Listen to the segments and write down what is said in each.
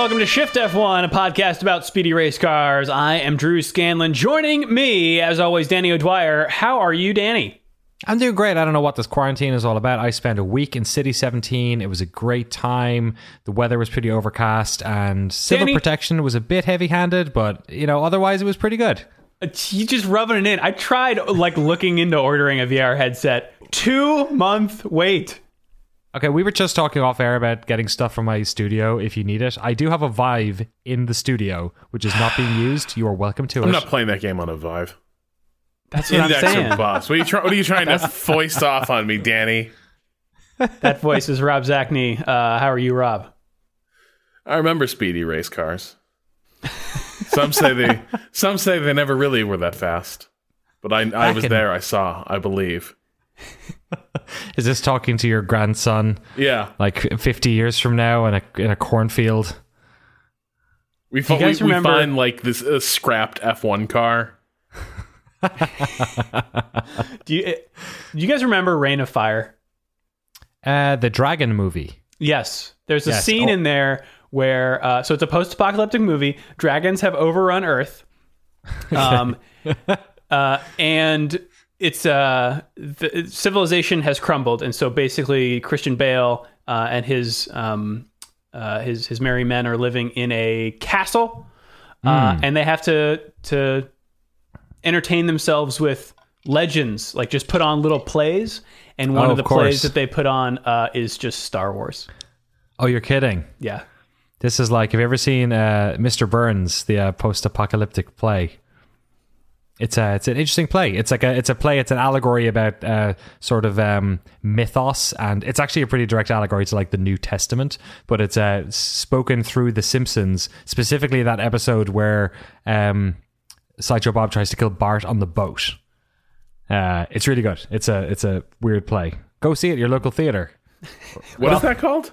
welcome to Shift F1, a podcast about speedy race cars. I am Drew Scanlon. Joining me, as always, Danny O'Dwyer. How are you, Danny? I'm doing great. I don't know what this quarantine is all about. I spent a week in City 17. It was a great time. The weather was pretty overcast, and civil Danny- protection was a bit heavy handed, but, you know, otherwise it was pretty good. Uh, You just rubbing it in. I tried, like, looking into ordering a VR headset. Two month wait. Okay, we were just talking off air about getting stuff from my studio if you need it. I do have a Vive in the studio, which is not being used. You are welcome to it. I'm not playing that game on a Vive. That's what I'm Index saying. or boss. What are you, try- what are you trying to foist off on me, Danny? That voice is Rob Zacny. Uh, how are you, Rob? I remember speedy race cars. Some say they some say they never really were that fast. But I I was in- there, I saw, I believe. Is this talking to your grandson Yeah. like 50 years from now in a, in a cornfield? We, fo- we, guys we remember- find like this uh, scrapped F1 car. Do you, do you guys remember Reign of Fire? Uh, the Dragon movie. Yes, there's a Yes. scene Oh. in there where uh, so it's a post-apocalyptic movie. Dragons have overrun Earth, um, uh, and it's uh, the, civilization has crumbled, and so basically Christian Bale uh, and his um, uh, his his merry men are living in a castle, uh, Hmm. and they have to to entertain themselves with legends, like just put on little plays. And one Oh, of the of plays that they put on uh, is just Star Wars. Oh, you're kidding. Yeah. This is like, have you ever seen uh, Mr. Burns, the uh, post-apocalyptic play? It's a, it's an interesting play. It's like a, it's a play. It's an allegory about uh, sort of um, mythos, and it's actually a pretty direct allegory to like the New Testament. But it's uh, spoken through The Simpsons, specifically that episode where um, Sideshow Bob tries to kill Bart on the boat. Uh, it's really good. It's a, it's a weird play. Go see it at your local theater. What is that called?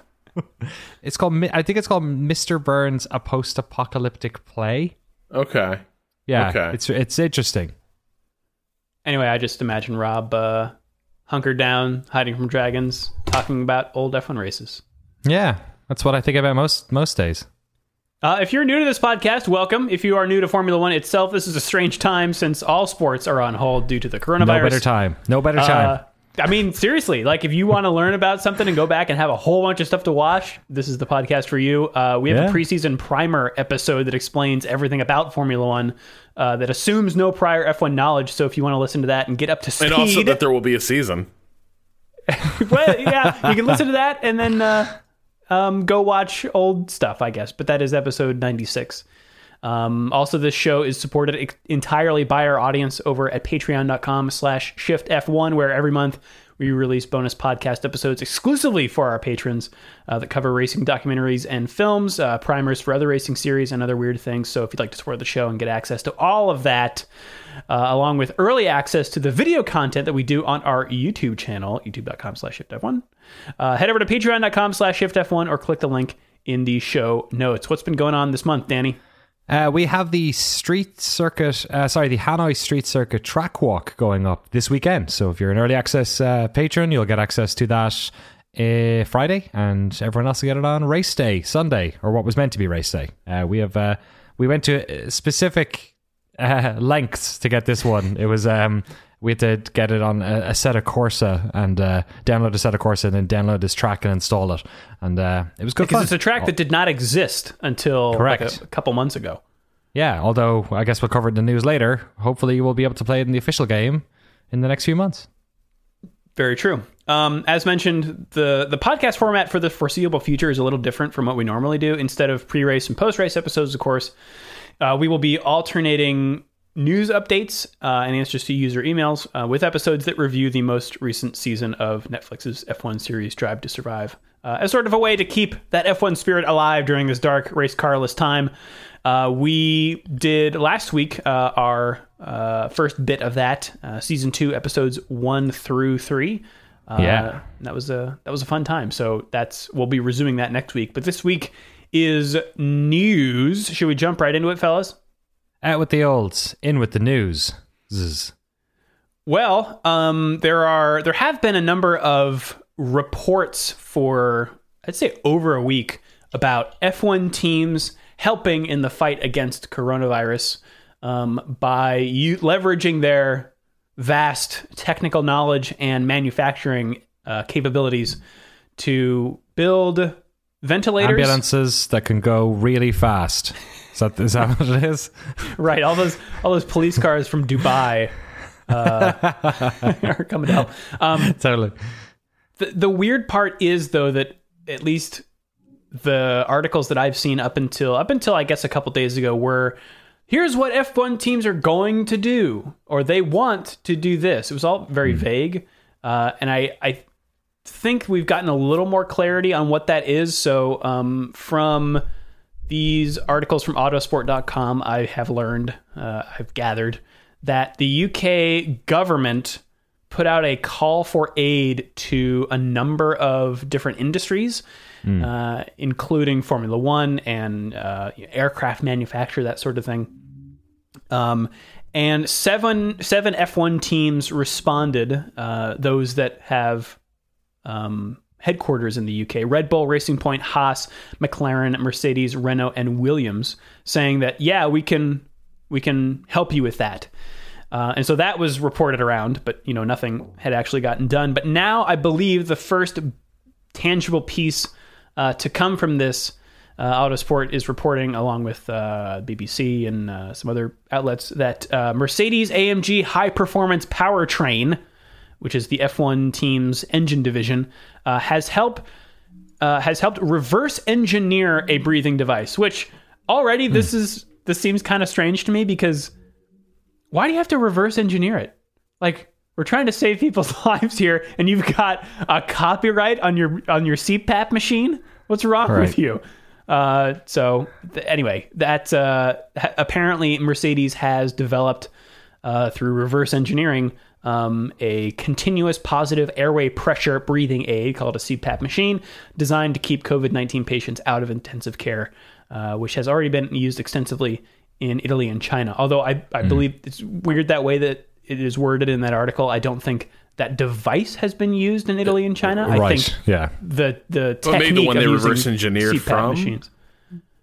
It's called. I think it's called Mr. Burns: A Post-Apocalyptic Play. Okay. Yeah, Okay. it's it's interesting. Anyway, I just imagine Rob uh, hunkered down, hiding from dragons, talking about old F1 races. Yeah, that's what I think about most most days. Uh, if you're new to this podcast, welcome. If you are new to Formula One itself, this is a strange time since all sports are on hold due to the coronavirus. No better time. No better Uh, time. I mean, seriously, like if you want to learn about something and go back and have a whole bunch of stuff to watch, this is the podcast for you. Uh, we have Yeah. a preseason primer episode that explains everything about Formula One uh, that assumes no prior F1 knowledge. So if you want to listen to that and get up to speed, And also that there will be a season. well, yeah, you can listen to that and then uh, um, go watch old stuff, I guess. But that is episode 96. Um, also, this show is supported entirely by our audience over at patreon.com slash shiftf1, where every month we release bonus podcast episodes exclusively for our patrons uh, that cover racing documentaries and films, uh, primers for other racing series, and other weird things. So if you'd like to support the show and get access to all of that, uh, along with early access to the video content that we do on our YouTube channel, youtube.com slash shiftf1. Uh, head over to patreon.com slash shiftf1 or click the link in the show notes. What's been going on this month, Danny? Uh, we have the street circuit, uh, sorry, the Hanoi Street Circuit track walk going up this weekend. So if you're an early access uh, patron, you'll get access to that uh, Friday, and everyone else will get it on race day, Sunday, or what was meant to be race day. Uh, we have uh, we went to specific uh, lengths to get this one. It was um, we had to get it on a, Assetto Corsa and uh, download Assetto Corsa and then download this track and install it, and uh, it was good Because fun. it's a track that did not exist until like Correct. a, a couple months ago. Yeah, although I guess we'll cover it in the news later. Hopefully, you will be able to play it in the official game in the next few months. Very true. Um, as mentioned, the the podcast format for the foreseeable future is a little different from what we normally do. Instead of pre-race and post-race episodes, of course, uh, we will be alternating news updates uh, and answers to user emails uh, with episodes that review the most recent season of Netflix's F1 series Drive to Survive, uh, as sort of a way to keep that F1 spirit alive during this dark race carless time. Uh, we did last week uh, our uh, first bit of that, uh, season two, episodes one through three. Uh, Yeah. that was a that was a fun time. So that's we'll be resuming that next week. But this week is news. Should we jump right into it, fellas? Out with the olds, in with the news. Zzz. Well, um, there are there have been a number of reports for I'd say over a week about F1 teams helping in the fight against coronavirus um, by u- leveraging their vast technical knowledge and manufacturing uh, capabilities to build ventilators. Ambulances that can go really fast. Is that, is that what it is? Right, all those all those police cars from Dubai uh, are coming to help. Um, totally. the the weird part is though that at least the articles that I've seen up until up until I guess a couple days ago were here's what F1 teams are going to do or they want to do this. It was all very vague, uh, and I I think we've gotten a little more clarity on what that is. So um, from these articles from autosport.com, I have learned, uh, I've gathered that the UK government put out a call for aid to a number of different industries, uh, including Formula One and uh, aircraft manufacture, that sort of thing. Um, and seven seven F1 teams responded. Uh, those that have um, headquarters in the UK: Red Bull, Racing Point, Haas, McLaren, Mercedes, Renault, and Williams, saying that yeah, we can we can help you with that. Uh, and so that was reported around, but you know nothing had actually gotten done. But now I believe the first tangible piece uh, to come from this. Uh, Autosport is reporting, along with uh, BBC and uh, some other outlets, that uh, Mercedes AMG High Performance Powertrain, which is the F1 team's engine division, uh, has helped uh, has helped reverse engineer a breathing device. Which already this is this seems kind of strange to me because why do you have to reverse engineer it? Like we're trying to save people's lives here, and you've got a copyright on your on your CPAP machine. What's wrong Right. with you? Uh, so th- anyway, that uh, ha- apparently Mercedes has developed uh, through reverse engineering um, a continuous positive airway pressure breathing aid called a CPAP machine, designed to keep COVID nineteen patients out of intensive care, uh, which has already been used extensively in Italy and China. Although I, I believe it's weird that way that it is worded in that article. I don't think that device has been used in Italy and China. I right. think yeah. the the Well, maybe the technique one of they reverse engineered CPAP from? machines.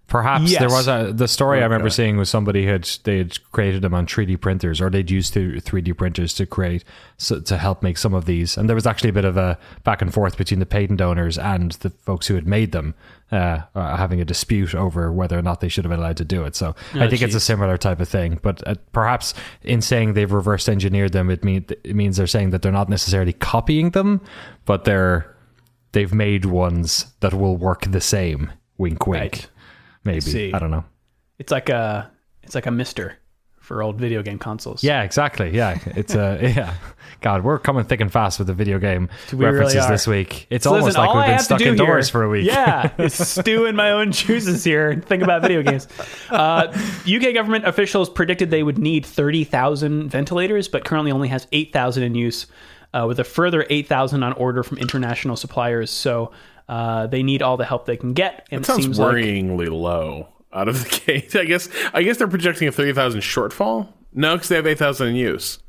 Perhaps Yes. there was a the story I remember seeing was somebody had they had created them on 3D printers or they'd used two 3D printers to create so, to help make some of these. And there was actually a bit of a back and forth between the patent owners and the folks who had made them uh, uh, having a dispute over whether or not they should have been allowed to do it. So I think it's a similar type of thing. But uh, perhaps in saying they've reversed engineered them it mean it means they're saying that they're not necessarily copying them but they're they've made ones that will work the same. Wink wink. Right. Maybe see. I don't know It's like a it's like a MiSTer for old video game consoles. Yeah, exactly. Yeah, it's a yeah. God, we're coming thick and fast with the video game We references are. this week. It's So almost listen, like we've I been stuck do indoors here- for a week. Yeah, it's stew in my own juices here and think about video games. Uh, UK government officials predicted they would need 30,000 ventilators, but currently only has 8,000 in use, uh, with a further 8,000 on order from international suppliers. So uh, they need all the help they can get. And It sounds seems like worryingly low out of the gate. I guess I guess they're projecting a thirty thousand shortfall. No, because they have eight thousand in use.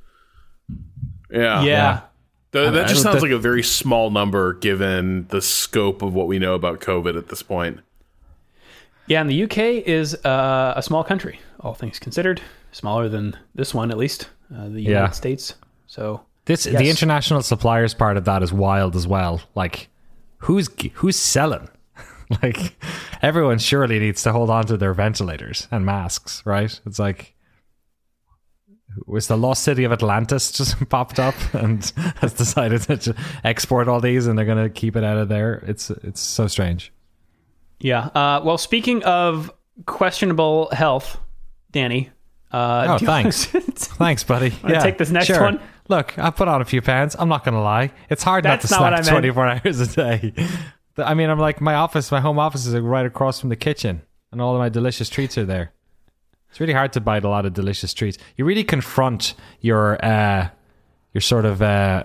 Yeah, yeah. Th- that just sounds thi- like a very small number given the scope of what we know about COVID at this point. Yeah, and the UK is uh, a small country, all things considered, smaller than this one at least, uh, the United Yeah. States. So This Yes. the international suppliers part of that is wild as well. Like, who's who's selling? like, everyone surely needs to hold on to their ventilators and masks, right? It's like. Was the lost city of Atlantis just popped up and has decided to export all these and they're going to keep it out of there? It's it's so strange. yeah. Uh, well, speaking of questionable health, Danny. Uh, Oh, thanks. Thanks, buddy. Wanna take this next one? Look, I put on a few pounds. I'm not going to lie. It's hard That's not not to what snack 24 hours a day. I mean, I'm like, my office, my home office is like right across from the kitchen, and all of my delicious treats are there. It's really hard to bite a lot of delicious treats. You really confront your uh, your sort of uh,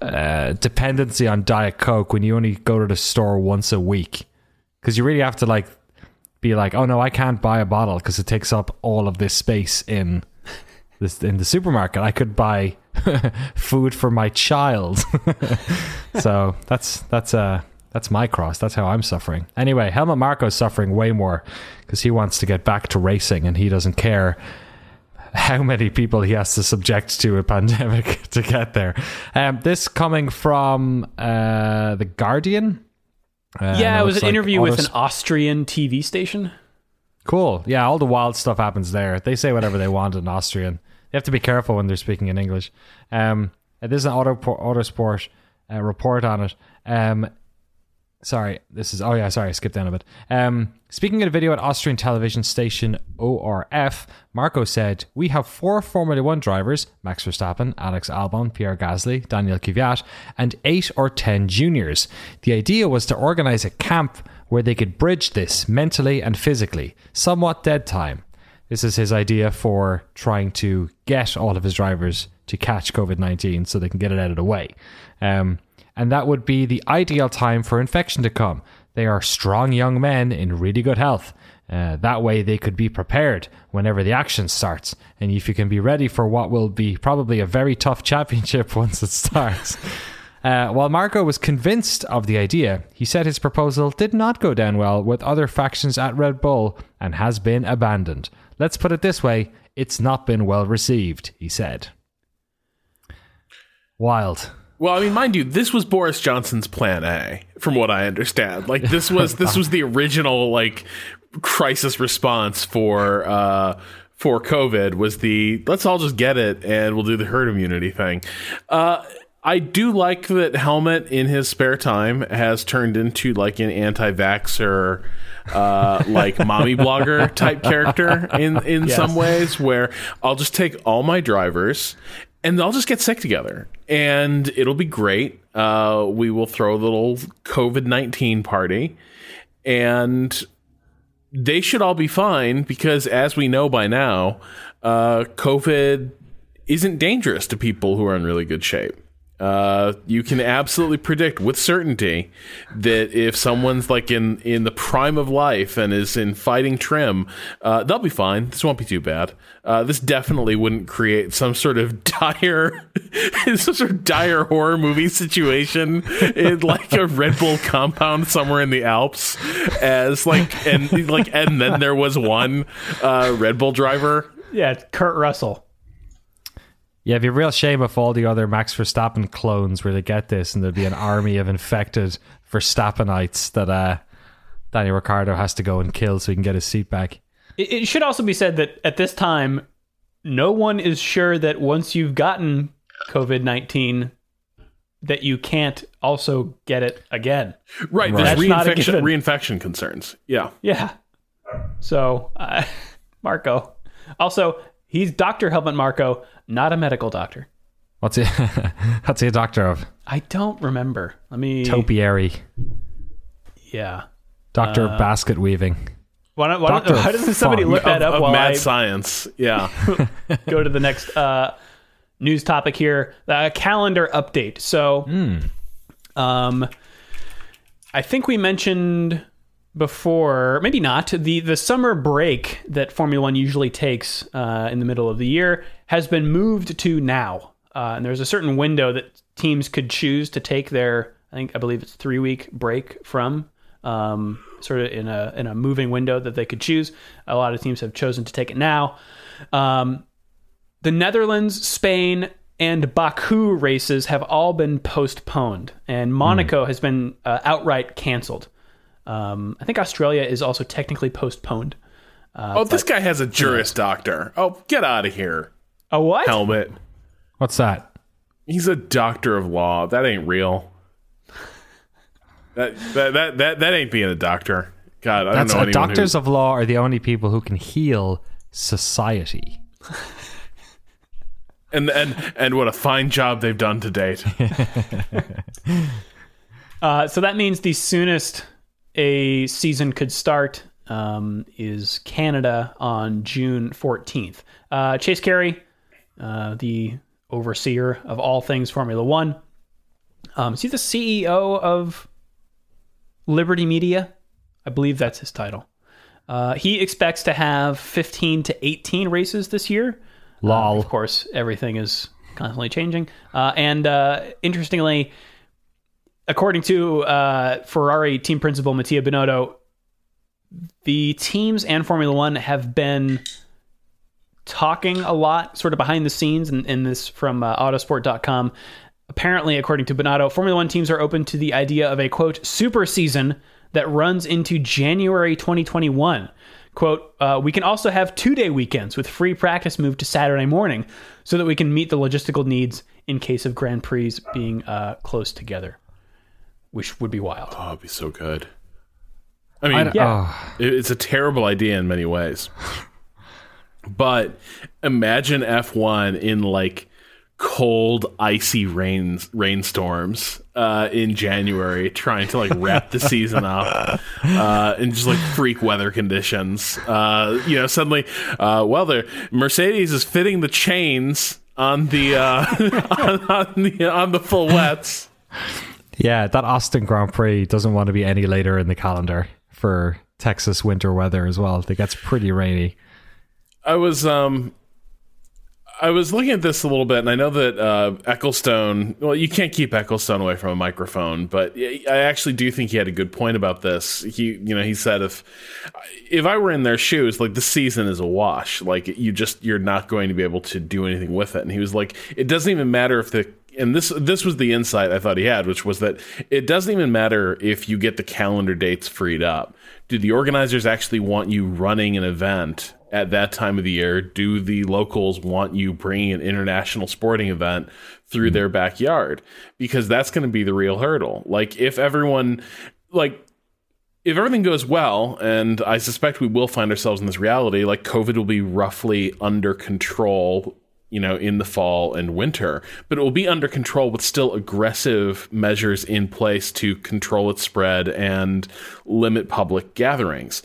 uh, dependency on Diet Coke when you only go to the store once a week, because you really have to like be like, oh no, I can't buy a bottle because it takes up all of this space in this in the supermarket. I could buy food for my child. so that's that's uh That's my cross. That's how I'm suffering. Anyway, Helmut Marko's suffering way more because he wants to get back to racing and he doesn't care how many people he has to subject to a pandemic to get there. Um, this coming from uh, the Guardian. Uh, yeah, it was an like interview with an Austrian TV station. Cool. Yeah, all the wild stuff happens there. They say whatever they want in Austrian. They have to be careful when they're speaking in English. Um, there's an auto autosport uh, report on it. Um, sorry, this is. Oh yeah, sorry, I skipped down a bit. Um, speaking in a video at Austrian television station ORF, Marko said, "We have four Formula One drivers: Max Verstappen, Alex Albon, Pierre Gasly, Daniel Kvyat, and eight or ten juniors. The idea was to organize a camp." Where they could bridge this mentally and physically, somewhat dead time. This is his idea for trying to get all of his drivers to catch COVID 19 so they can get it out of the way. Um, and that would be the ideal time for infection to come. They are strong young men in really good health. Uh, that way, they could be prepared whenever the action starts. And if you can be ready for what will be probably a very tough championship once it starts. Uh, while Marko was convinced of the idea, he said his proposal did not go down well with other factions at Red Bull and has been abandoned. Let's put it this way it's not been well received, he said. Wild. Well, I mean, mind you, this was Boris Johnson's plan A, from what I understand. Like this was this was the original like crisis response for uh for COVID was the let's all just get it and we'll do the herd immunity thing. Uh I do like that Helmut in his spare time has turned into like an anti-vaxxer uh, like mommy blogger type character in in some ways where I'll just take all my drivers and they'll just get sick together and it'll be great. Uh, we will throw a little COVID 19 party and they should all be fine because, as we know by now, uh, COVID isn't dangerous to people who are in really good shape. Uh, you can absolutely predict with certainty that if someone's like in in the prime of life and is in fighting trim, uh, they'll be fine. This won't be too bad. Uh, this definitely wouldn't create some sort of dire, some sort of dire horror movie situation in like a Red Bull compound somewhere in the Alps, as like and like and then there was one uh, Red Bull driver Yeah, Kurt Russell. Yeah, it'd be a real shame if all the other Max Verstappen clones were to get this and there'd be an army of infected Verstappenites that uh, Daniel Ricciardo has to go and kill so he can get his seat back. It, it should also be said that at this time, no one is sure that once you've gotten COVID nineteen, that you can't also get it again. Right, Right. there's That's not reinfection, given. reinfection concerns. Yeah. Yeah. So, uh, Marko. Also, he's Doctor Helmut Marko, not a medical doctor. What's he? what's he a doctor of? I don't remember. Let me. Topiary, Yeah. doctor Uh, of basket weaving. Why, don't, why, don't- Doctor why doesn't somebody Fun. look that of, up of while mad I science. Yeah. go to the next uh, news topic here? The calendar update. So, um, I think we mentioned before, maybe not, the the summer break that Formula One usually takes uh, in the middle of the year has been moved to now, uh, and there's a certain window that teams could choose to take their. I think I believe it's three week break from. Um, sort of in a in a moving window that they could choose. A lot of teams have chosen to take it now. Um, the Netherlands, Spain, and Baku races have all been postponed, and Monaco has been uh, outright canceled. Um, I think Australia is also technically postponed. oh, this guy has a Juris Doctor. Oh, get out of here. A what? Helmut. What's that? He's a doctor of law. That ain't real. That that that that, that ain't being a doctor. God, I That's don't know uh, anyone doctors who, of law are the only people who can heal society. and and and what a fine job they've done to date. Uh, so that means the soonest a season could start um, is Canada on June 14th. Uh, Chase Carey, uh, the overseer of all things Formula One, um, is he the CEO of Liberty Media? I believe that's his title. Uh, he expects to have 15 to 18 races this year. Lol. Of course, everything is constantly changing. Uh, and uh, interestingly, according to uh, Ferrari team principal Mattia Binotto, the teams and Formula One have been talking a lot, sort of behind the scenes, and, and this from uh, Autosport.com. Apparently, according to Binotto, Formula One teams are open to the idea of a quote super season that runs into January 2021. Quote, uh, we can also have two day weekends with free practice moved to Saturday morning so that we can meet the logistical needs in case of Grand Prix being uh, close together, which would be wild. Oh, it'd be so good. I mean, Yeah. Oh, it's a terrible idea in many ways. But imagine F1 in like cold, icy rains, rainstorms uh, in January, trying to like wrap the season up uh, in just like freak weather conditions. Uh, you know, suddenly, uh, well, the Mercedes is fitting the chains on the uh, on, on the on the full wets. Yeah, that Austin Grand Prix doesn't want to be any later in the calendar for Texas winter weather as well. It gets pretty rainy. I was um I was looking at this a little bit, and I know that uh, Ecclestone. Well, you can't keep Ecclestone away from a microphone, but I actually do think he had a good point about this. He, you know, he said if if I were in their shoes, like the season is a wash. Like you just you're not going to be able to do anything with it. And he was like, it doesn't even matter if the and this this was the insight I thought he had, which was that it doesn't even matter if you get the calendar dates freed up. Do the organizers actually want you running an event at that time of the year? Do the locals want you bringing an international sporting event through their backyard? Because that's going to be the real hurdle. Like if everyone like if everything goes well, and I suspect we will find ourselves in this reality, like COVID will be roughly under control, you know, in the fall and winter, but it will be under control with still aggressive measures in place to control its spread and limit public gatherings.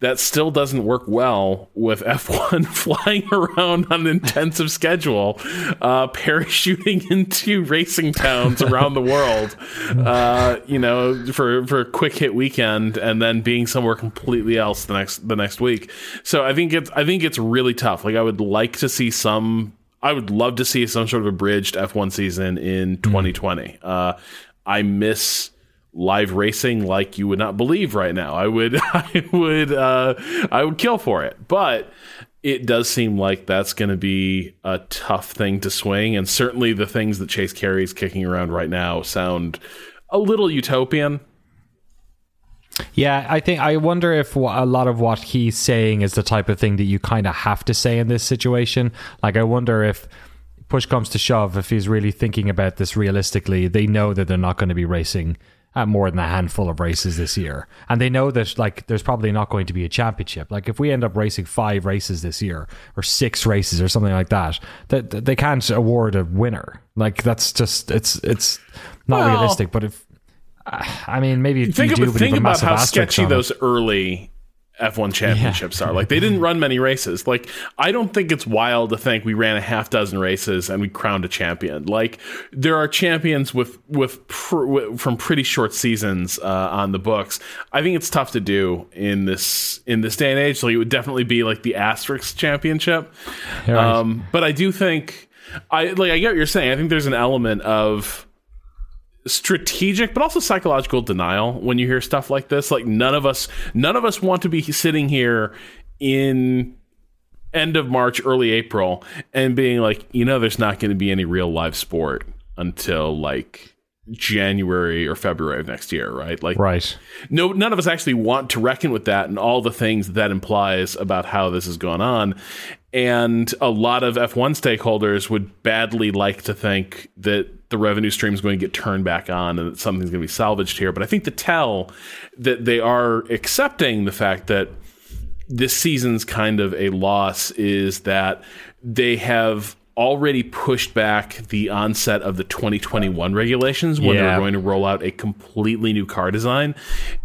That still doesn't work well with F1 flying around on an intensive schedule, uh, parachuting into racing towns around the world, uh, you know, for for a quick hit weekend, and then being somewhere completely else the next the next week. So I think it's I think it's really tough. Like I would like to see some. I would love to see some sort of abridged F1 season in 2020. Uh, I miss live racing like you would not believe right now. I would I would uh I would kill for it. But it does seem like that's going to be a tough thing to swing and certainly the things that Chase Carey is kicking around right now sound a little utopian. Yeah, I think I wonder if a lot of what he's saying is the type of thing that you kind of have to say in this situation. Like, I wonder if push comes to shove, if he's really thinking about this realistically, they know that they're not going to be racing at more than a handful of races this year, and they know that like there's probably not going to be a championship. Like, if we end up racing five races this year or six races or something like that, that that they can't award a winner. Like, that's just it's it's not Well- realistic. But if I mean, maybe Think, do, about, think you have a about how sketchy those early F1 championships are. Like they didn't run many races. Like I don't think it's wild to think we ran a half dozen races and we crowned a champion. Like there are champions with with, pr- with from pretty short seasons uh, on the books. I think it's tough to do in this in this day and age. Like it would definitely be like the asterisk championship. Right. Um, but I do think I like I get what you're saying. I think there's an element of strategic but also psychological denial when you hear stuff like this like none of us none of us want to be sitting here in end of march early april and being like you know there's not going to be any real live sport until like january or february of next year right like right. no, none of us actually want to reckon with that and all the things that implies about how this has gone on. And a lot of F1 stakeholders would badly like to think that the revenue stream is going to get turned back on and that something's going to be salvaged here. But I think the tell that they are accepting the fact that this season's kind of a loss is that they have already pushed back the onset of the 2021 regulations when Yeah. they're going to roll out a completely new car design.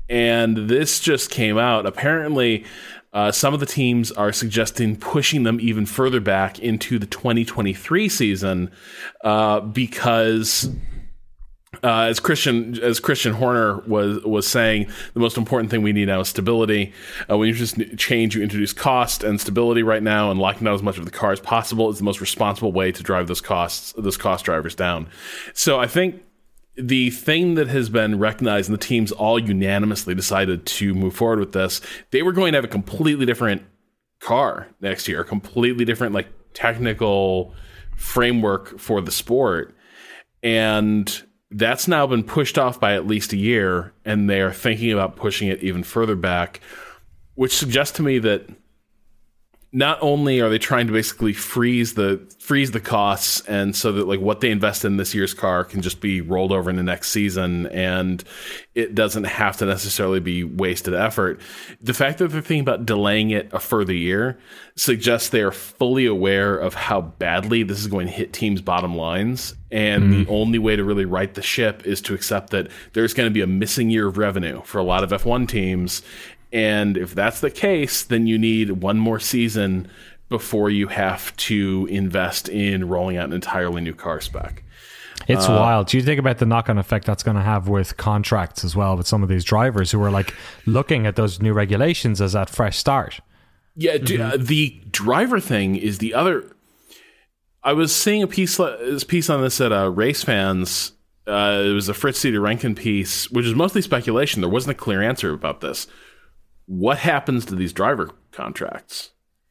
And this just came out. Apparently, uh, some of the teams are suggesting pushing them even further back into the 2023 season uh, because uh, as Christian as Christian Horner was was saying, the most important thing we need now is stability. Uh, when you just change, you introduce cost and stability right now, and locking down as much of the car as possible is the most responsible way to drive those costs those cost drivers down. So I think the thing that has been recognized and the teams all unanimously decided to move forward with this, they were going to have a completely different car next year, a completely different like technical framework for the sport. And that's now been pushed off by at least a year, and they are thinking about pushing it even further back, which suggests to me that not only are they trying to basically freeze the freeze the costs and so that like what they invest in this year's car can just be rolled over in the next season and it doesn't have to necessarily be wasted effort. The fact that they're thinking about delaying it a further year suggests they are fully aware of how badly this is going to hit teams bottom lines. And mm. the only way to really right the ship is to accept that there's going to be a missing year of revenue for a lot of F1 teams and if that's the case, then you need one more season before you have to invest in rolling out an entirely new car spec. It's uh, wild. Do you think about the knock on effect that's going to have with contracts as well with some of these drivers who are like looking at those new regulations as that fresh start? Yeah, mm-hmm. uh, the driver thing is the other. I was seeing a piece this piece on this at uh, Race Fans. Uh, it was a Fritz Dieter Rencken piece, which is mostly speculation. There wasn't a clear answer about this what happens to these driver contracts?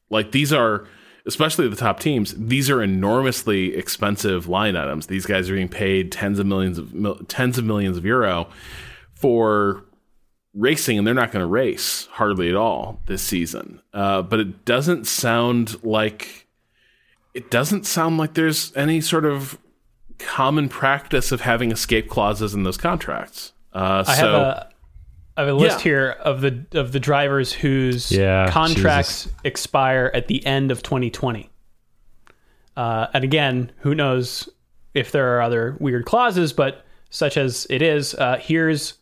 Like these are, especially the top teams, these are enormously expensive line items. These guys are being paid tens of millions of tens of millions of euro for racing, and they're not going to race hardly at all this season. Uh, but it doesn't sound like it doesn't sound like there's any sort of common practice of having escape clauses in those contracts. Uh, I so, have a a list yeah. here of the of the drivers whose yeah, contracts Jesus. expire at the end of 2020. Uh, and again, who knows if there are other weird clauses, but such as it is, uh, here's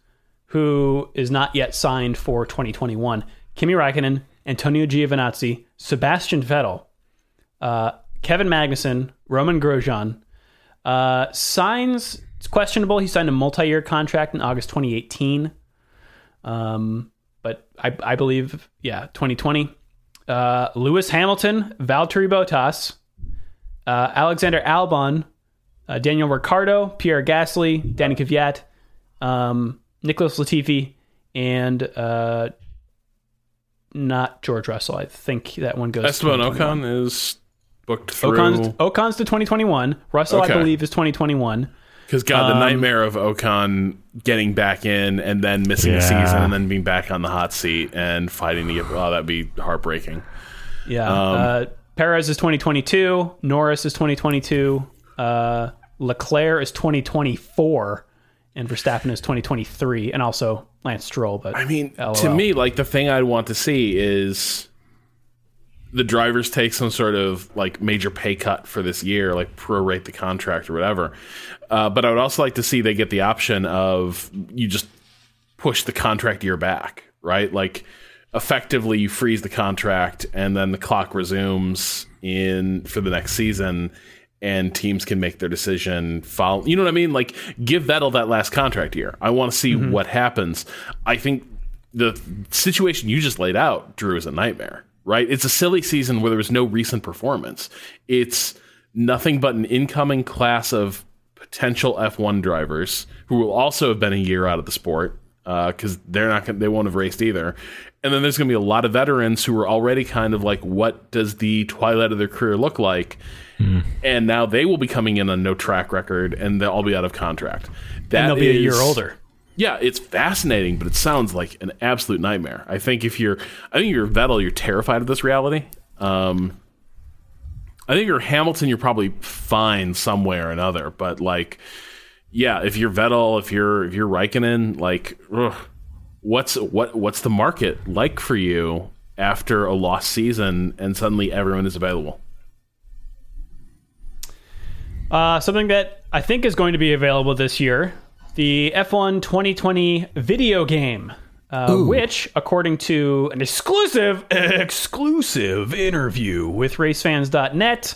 who is not yet signed for 2021: Kimi Raikkonen, Antonio Giovinazzi, Sebastian Vettel, uh, Kevin Magnussen, Romain Grosjean. Uh, signs it's questionable. He signed a multi-year contract in August 2018. Um, but I, I believe, yeah, 2020. Uh, Lewis Hamilton, Valtteri Bottas, uh, Alexander Albon, uh, Daniel Ricciardo, Pierre Gasly, Danny Kvyat, um, Nicholas Latifi, and uh, not George Russell. I think that one goes. Esteban Ocon is booked through. Ocon's, Ocon's to 2021. Russell, okay. I believe, is 2021. Because God, the um, nightmare of Ocon getting back in and then missing yeah. a season and then being back on the hot seat and fighting to get oh that'd be heartbreaking. Yeah. Um, uh, Perez is 2022. Norris is 2022. Uh, Leclerc is 2024, and Verstappen is 2023, and also Lance Stroll. But I mean, LOL. to me, like the thing I'd want to see is the drivers take some sort of like major pay cut for this year, like prorate the contract or whatever. Uh, but I would also like to see they get the option of you just push the contract year back, right? Like effectively you freeze the contract and then the clock resumes in for the next season and teams can make their decision follow you know what I mean? Like give Vettel that last contract year. I want to see mm-hmm. what happens. I think the situation you just laid out, Drew, is a nightmare right? It's a silly season where there was no recent performance. It's nothing but an incoming class of potential F1 drivers who will also have been a year out of the sport because uh, they're not gonna, they won't have raced either. And then there's going to be a lot of veterans who are already kind of like, what does the twilight of their career look like? Mm. And now they will be coming in on no track record, and they'll all be out of contract. That and they'll be is, a year older yeah, it's fascinating, but it sounds like an absolute nightmare. I think if you're, I think you're Vettel, you're terrified of this reality. Um, I think you're Hamilton, you're probably fine some way or another. But like, yeah, if you're Vettel, if you're if you're Raikkonen, like, ugh, what's what what's the market like for you after a lost season and suddenly everyone is available? Uh, something that I think is going to be available this year the F1 2020 video game. Uh, which, according to an exclusive exclusive interview with RaceFans.net,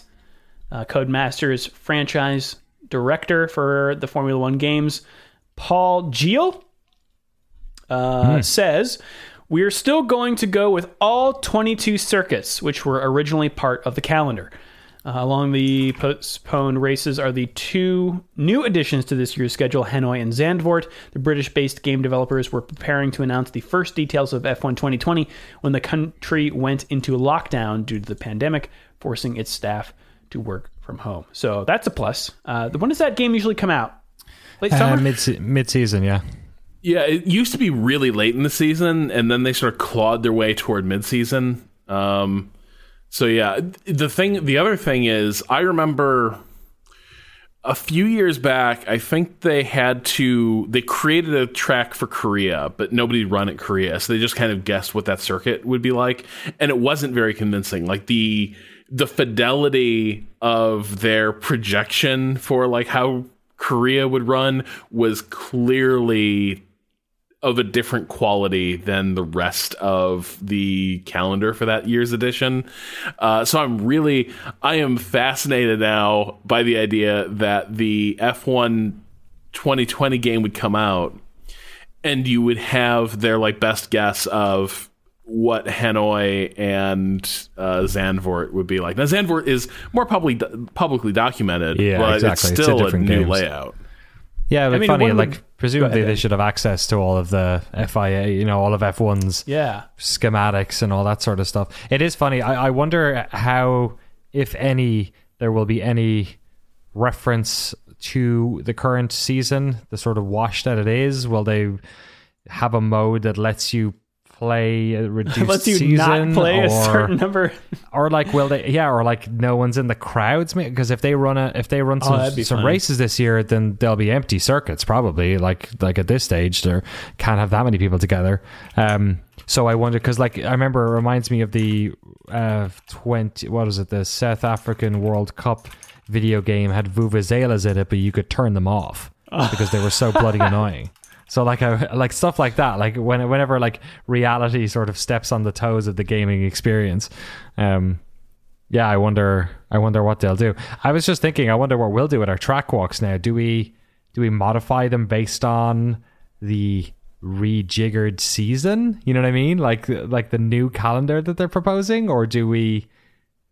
uh, Codemasters franchise director for the Formula One games, Paul Jeal, uh, mm. says we are still going to go with all 22 circuits, which were originally part of the calendar. Uh, along the postponed races are the two new additions to this year's schedule, Hanoi and Zandvoort. The British-based game developers were preparing to announce the first details of F1 2020 when the country went into lockdown due to the pandemic, forcing its staff to work from home. So that's a plus. Uh, when does that game usually come out? Late summer. Uh, mid mid season, yeah. Yeah, it used to be really late in the season, and then they sort of clawed their way toward midseason. Um, so yeah, the thing, the other thing is, I remember a few years back, I think they had to they created a track for Korea, but nobody run at Korea, so they just kind of guessed what that circuit would be like, and it wasn't very convincing. Like the the fidelity of their projection for like how Korea would run was clearly of a different quality than the rest of the calendar for that year's edition. Uh, so I'm really, I am fascinated now by the idea that the F1 2020 game would come out and you would have their like best guess of what Hanoi and uh, Zandvoort would be like. Now Zandvoort is more publicly publicly documented, Yeah, but exactly. it's It's a a, new games. layout. Yeah, mean, funny. would- Like presumably they should have access to all of the FIA, you know, all of F1's yeah. schematics and all that sort of stuff. It is funny. I, I wonder how, if any, there will be any reference to the current season, the sort of wash that it is. Will they have a mode that lets you play a reduced Lets you season, not play or, a certain number. or like will they? Yeah, or like no one's in the crowds because if they run a if they run some Oh, some fun. races this year, then there'll be empty circuits probably. Like like at this stage, there can't have that many people together. Um, so I wonder because like I remember it reminds me of the uh twenty what was it the South African World Cup video game had vuvuzelas in it, but you could turn them off because they were so bloody annoying. So like I like stuff like that, like when whenever like reality sort of steps on the toes of the gaming experience, um, yeah, I wonder I wonder what they'll do. I was just thinking, I wonder what we'll do with our track walks now. Do we do we modify them based on the rejiggered season? You know what I mean? Like like the new calendar that they're proposing, or do we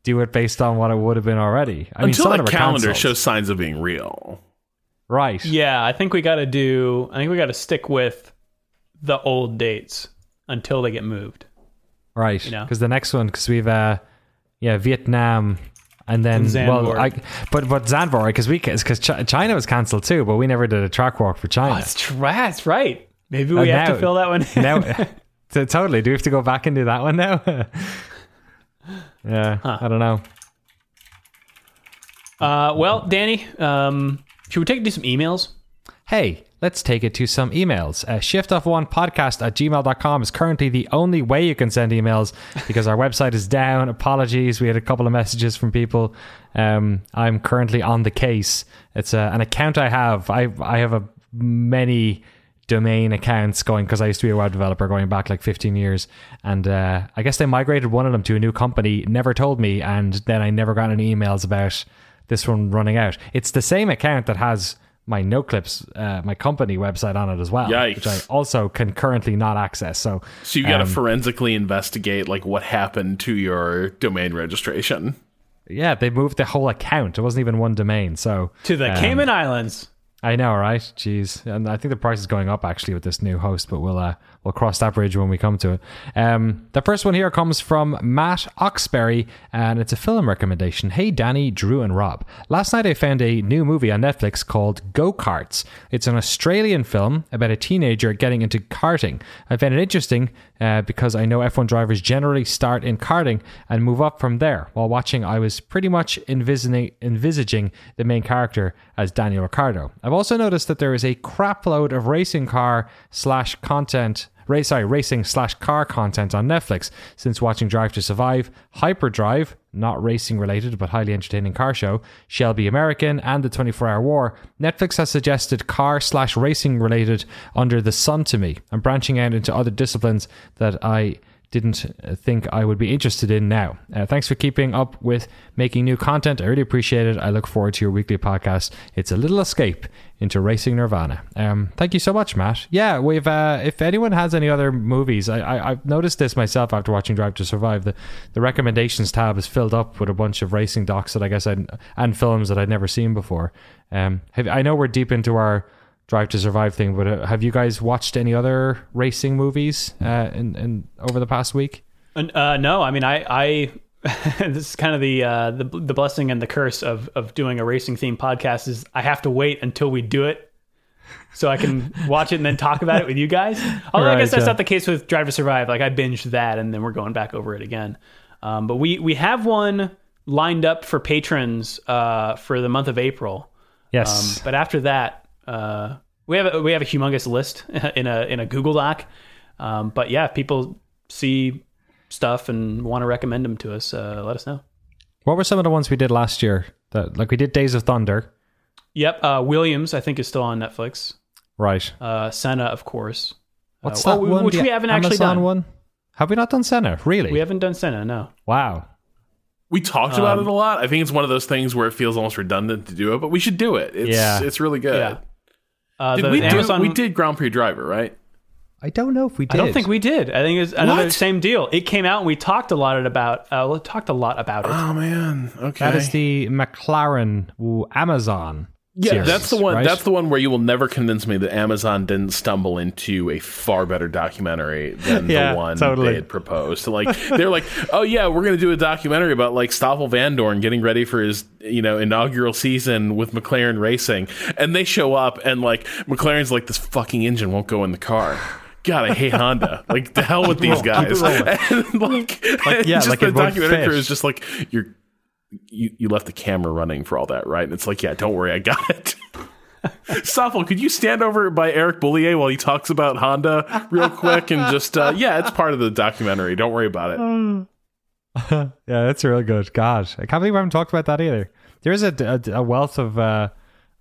do it based on what it would have been already? I Until some of that them are calendar shows signs of being real. Right. Yeah, I think we got to do. I think we got to stick with the old dates until they get moved. Right. You know? Because the next one, because we've, uh, yeah, Vietnam. And then, And well, I, but but Zandvoort, because we because China was cancelled too, but we never did a track walk for China. Oh, that's, tr- that's right. Maybe we Uh, have now- to fill that one. in. now, so totally. Do we have to go back and do that one now? yeah, I don't know. Uh, well, Danny, um, should we take do some emails? Hey, let's take it to some emails. Uh, shiftf1podcast at gmail.com is currently the only way you can send emails because our website is down. Apologies. We had a couple of messages from people. Um, I'm currently on the case. It's uh, an account I have. I, I have a many domain accounts going because I used to be a web developer going back like 15 years. And uh, I guess they migrated one of them to a new company, never told me. And then I never got any emails about this one running out. It's the same account that has my NoClips, uh, my company website on it as well, Yikes. which I also can currently not access. So, So you got to um, forensically investigate like what happened to your domain registration. yeah, they moved the whole account. It wasn't even one domain. So To the um, Cayman Islands. I know, right? Jeez, and I think the price is going up actually with this new host, but we'll uh, we'll cross that bridge when we come to it. Um, the first one here comes from Matt Oxberry, and it's a film recommendation. Hey, Danny, Drew, and Rob. Last night I found a new movie on Netflix called Go Karts. It's an Australian film about a teenager getting into karting. I found it interesting uh, because I know F1 drivers generally start in karting and move up from there. While watching, I was pretty much envisaging, envisaging the main character as Daniel Ricciardo. I've also noticed that there is a crapload of racing car slash content. Ra- sorry, racing slash car content on Netflix since watching Drive to Survive, Hyperdrive, not racing related but highly entertaining car show, Shelby American, and the 24 Hour War. Netflix has suggested car slash racing related under the sun to me. I'm branching out into other disciplines that I didn't think I would be interested in now. Uh, thanks for keeping up with making new content. I really appreciate it. I look forward to your weekly podcast. It's a little escape into racing nirvana. Um, thank you so much, Matt. Yeah, we've. Uh, if anyone has any other movies, I, I've noticed this myself after watching Drive to Survive. The the recommendations tab is filled up with a bunch of racing docs that I guess I and films that I'd never seen before. Um, have, I know we're deep into our Drive to Survive thing, but uh, have you guys watched any other racing movies uh, in, in over the past week? Uh, no, I mean, I, I this is kind of the, uh, the the blessing and the curse of of doing a racing themed podcast is I have to wait until we do it so I can watch it and then talk about it with you guys. Although right, I guess that's yeah. not the case with Drive to Survive. Like I binged that and then we're going back over it again. Um, but we we have one lined up for patrons uh, for the month of April. Yes, um, but after that, uh, we have a, we have a humongous list in a in a Google Doc. Um, but yeah, if people see stuff and want to recommend them to us, uh, let us know. What were some of the ones we did last year? That like we did Days of Thunder. Yep, uh, Williams I think is still on Netflix. Right. Uh, Senna, of course. What's uh, that oh, one? Which we haven't Amazon actually done. One? Have we not done Senna? Really? We haven't done Senna. No. Wow. We talked um, about it a lot. I think it's one of those things where it feels almost redundant to do it, but we should do it. It's, yeah. it's really good. Yeah. Uh, did we Amazon... do? We did Grand Prix Driver, right? I don't know if we did. I don't think we did. I think it's another what? same deal. It came out and we talked a lot about. Uh, we talked a lot about it. Oh man, okay. That is the McLaren Amazon yeah, series, that's the one. Right? That's the one where you will never convince me that Amazon didn't stumble into a far better documentary than yeah, the one totally. they had proposed. So like they're like, oh yeah, we're going to do a documentary about like Stoffel Vandoorne getting ready for his you know inaugural season with McLaren Racing, and they show up and like McLaren's like this fucking engine won't go in the car. God, I hate Honda. Like the hell with these guys. like, like, yeah, like the documentary crew is just like you're you, you left the camera running for all that, right? And it's like, yeah, don't worry, I got it. Stoffel, could you stand over by Eric Boullier while he talks about Honda real quick and just, uh, yeah, it's part of the documentary. Don't worry about it. yeah, that's really good. God, I can't believe we haven't talked about that either. There's a, a, a wealth of, uh,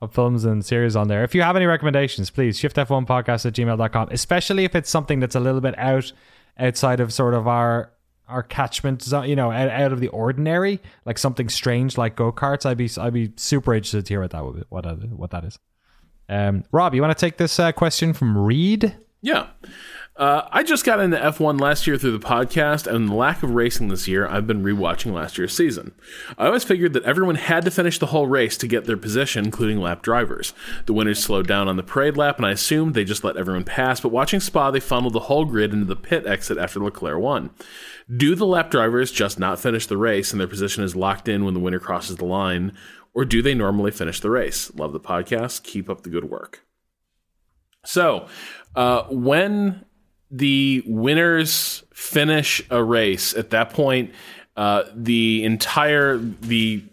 of films and series on there. If you have any recommendations, please shiftf1podcast at gmail.com, especially if it's something that's a little bit out outside of sort of our our catchment zone, you know, out, of the ordinary, like something strange like go karts, I'd be I'd be super interested to hear what that would be, what what that is. Um, Rob, you want to take this uh, question from Reed? Yeah. Uh, I just got into F1 last year through the podcast, and the lack of racing this year, I've been rewatching last year's season. I always figured that everyone had to finish the whole race to get their position, including lap drivers. The winners slowed down on the parade lap, and I assumed they just let everyone pass, but watching Spa, they funneled the whole grid into the pit exit after Leclerc won. Do the lap drivers just not finish the race and their position is locked in when the winner crosses the line, or do they normally finish the race? Love the podcast. Keep up the good work. So, uh, when the winners finish a race, at that point, uh, the entire the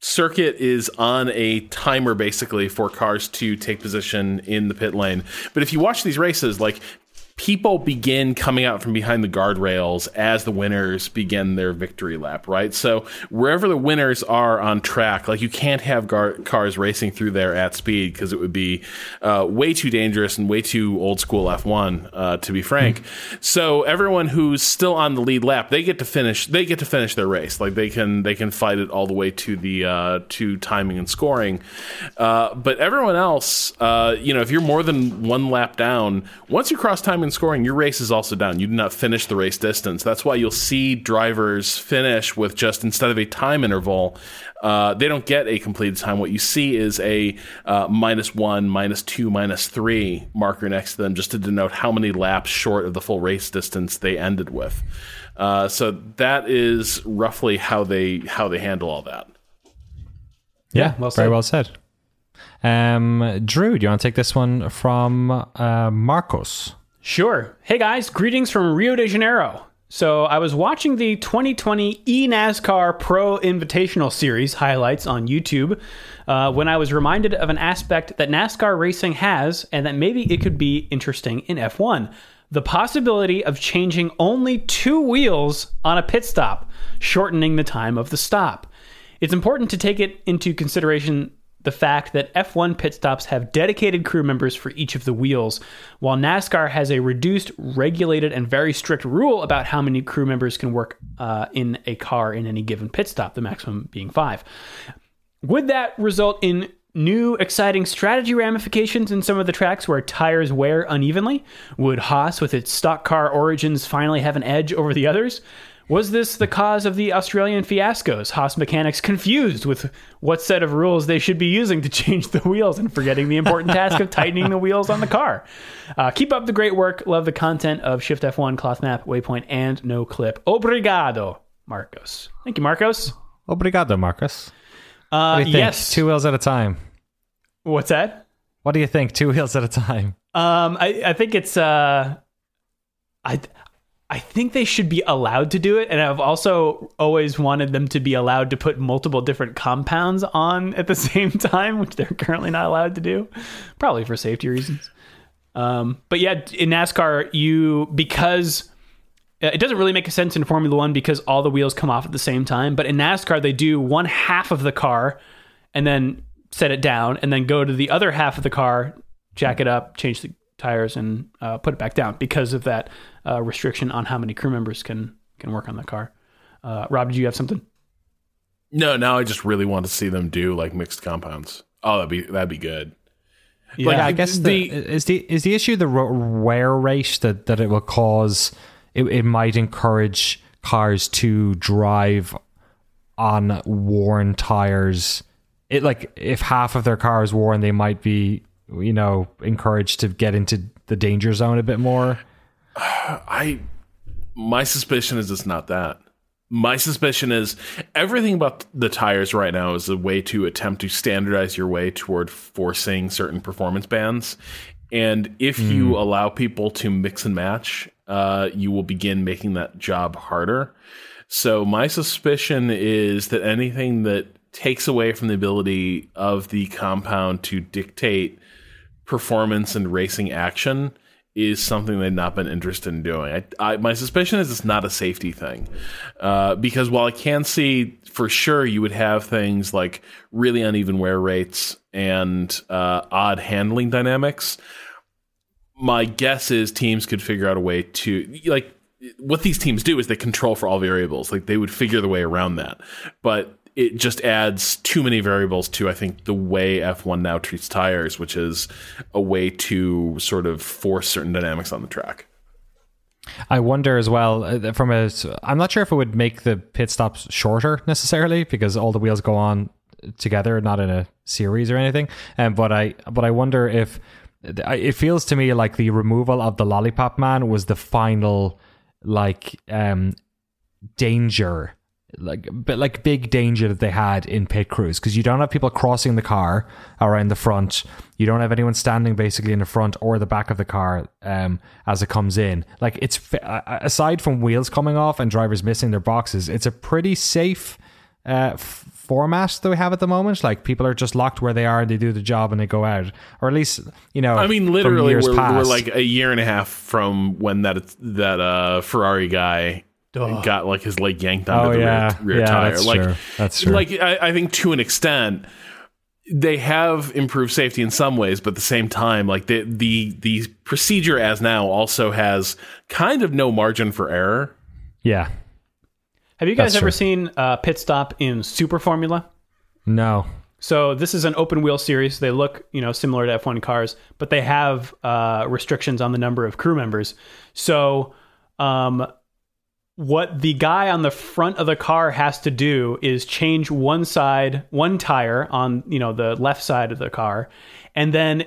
circuit is on a timer basically for cars to take position in the pit lane. But if you watch these races, like people begin coming out from behind the guardrails as the winners begin their victory lap, right? So wherever the winners are on track, like you can't have gar- cars racing through there at speed because it would be uh, way too dangerous and way too old school F1, uh, to be frank. Mm-hmm. So everyone who's still on the lead lap, they get to finish. They get to finish their race. Like they can they can fight it all the way to the uh, to timing and scoring. Uh, but everyone else, uh, you know, if you're more than one lap down, once you cross timing scoring, your race is also down. You did not finish the race distance. That's why you'll see drivers finish with just instead of a time interval, uh, they don't get a completed time. What you see is a uh, minus one, minus two, minus three marker next to them, just to denote how many laps short of the full race distance they ended with. Uh, so that is roughly how they how they handle all that. Yeah, well very well said. Um, Drew, do you want to take this one from uh, Marcos? Sure. Hey guys, greetings from Rio de Janeiro. So I was watching the 2020 eNASCAR Pro Invitational Series highlights on YouTube uh, when I was reminded of an aspect that NASCAR racing has and that maybe it could be interesting in F1 the possibility of changing only two wheels on a pit stop, shortening the time of the stop. It's important to take it into consideration the fact that F1 pit stops have dedicated crew members for each of the wheels, while NASCAR has a reduced, regulated, and very strict rule about how many crew members can work uh, in a car in any given pit stop, the maximum being five. Would that result in new exciting strategy ramifications in some of the tracks where tires wear unevenly? Would Haas, with its stock car origins, finally have an edge over the others? Was this the cause of the Australian fiascos? Haas mechanics confused with what set of rules they should be using to change the wheels and forgetting the important task of tightening the wheels on the car. Uh, keep up the great work. Love the content of Shift F1, Clothes Map, Waypoint, and No Clip. Obrigado, Marcos. Thank you, Marcos. Obrigado, Marcus. Uh, What do you think? yes. Two wheels at a time. What's that? What do you think? Two wheels at a time. Um, I, I think it's uh, I I think they should be allowed to do it, and I've also always wanted them to be allowed to put multiple different compounds on at the same time, which they're currently not allowed to do, probably for safety reasons. Um, but yeah, in NASCAR, you because uh, it doesn't really make sense in Formula One because all the wheels come off at the same time. But in NASCAR, they do one half of the car and then set it down, and then go to the other half of the car, jack it up, change the tires, and uh, put it back down because of that uh, restriction on how many crew members can can work on the car. Uh, Rob, did you have something? No, now I just really want to see them do like mixed compounds. Oh, that'd be that'd be good. Yeah, Like, Yeah, I guess the, the- is the is the issue the wear rate that that it will cause. It, it might encourage cars to drive on worn tires. It like if half of their car is worn, they might be you know encouraged to get into the danger zone a bit more. I my suspicion is it's not that. My suspicion is everything about the tires right now is a way to attempt to standardize your way toward forcing certain performance bands. And if you allow people to mix and match, uh, you will begin making that job harder. So my suspicion is that anything that takes away from the ability of the compound to dictate performance and racing action is something they've not been interested in doing. I, I, my suspicion is it's not a safety thing, uh, because while I can see for sure you would have things like really uneven wear rates and uh, odd handling dynamics. My guess is teams could figure out a way to like what these teams do is they control for all variables. Like they would figure the way around that, but it just adds too many variables to I think the way F1 now treats tires, which is a way to sort of force certain dynamics on the track. I wonder as well uh, from a. I'm not sure if it would make the pit stops shorter necessarily because all the wheels go on together, not in a series or anything. Um, but I but I wonder if it feels to me like the removal of the lollipop man was the final like um danger like but like big danger that they had in pit crews because you don't have people crossing the car around the front. You don't have anyone standing basically in the front or the back of the car um as it comes in. Like it's aside from wheels coming off and drivers missing their boxes it's a pretty safe uh f- format that we have at the moment. Like people are just locked where they are and they do the job and they go out. Or at least you know I mean, literally, we're, we're like a year and a half from when that that uh, Ferrari guy got like his leg yanked onto Oh, the yeah. rear, rear Yeah, tire. that's like, true. That's true. Like I, I think to an extent, they have improved safety in some ways, but at the same time, like the the the procedure as now also has kind of no margin for error. yeah Have you guys That's ever true. seen uh, Pit Stop in Super Formula? no So this is an open wheel series. They look, you know, similar to F1 cars, but they have uh, restrictions on the number of crew members. So, um, what the guy on the front of the car has to do is change one side, one tire on, you know, the left side of the car, and then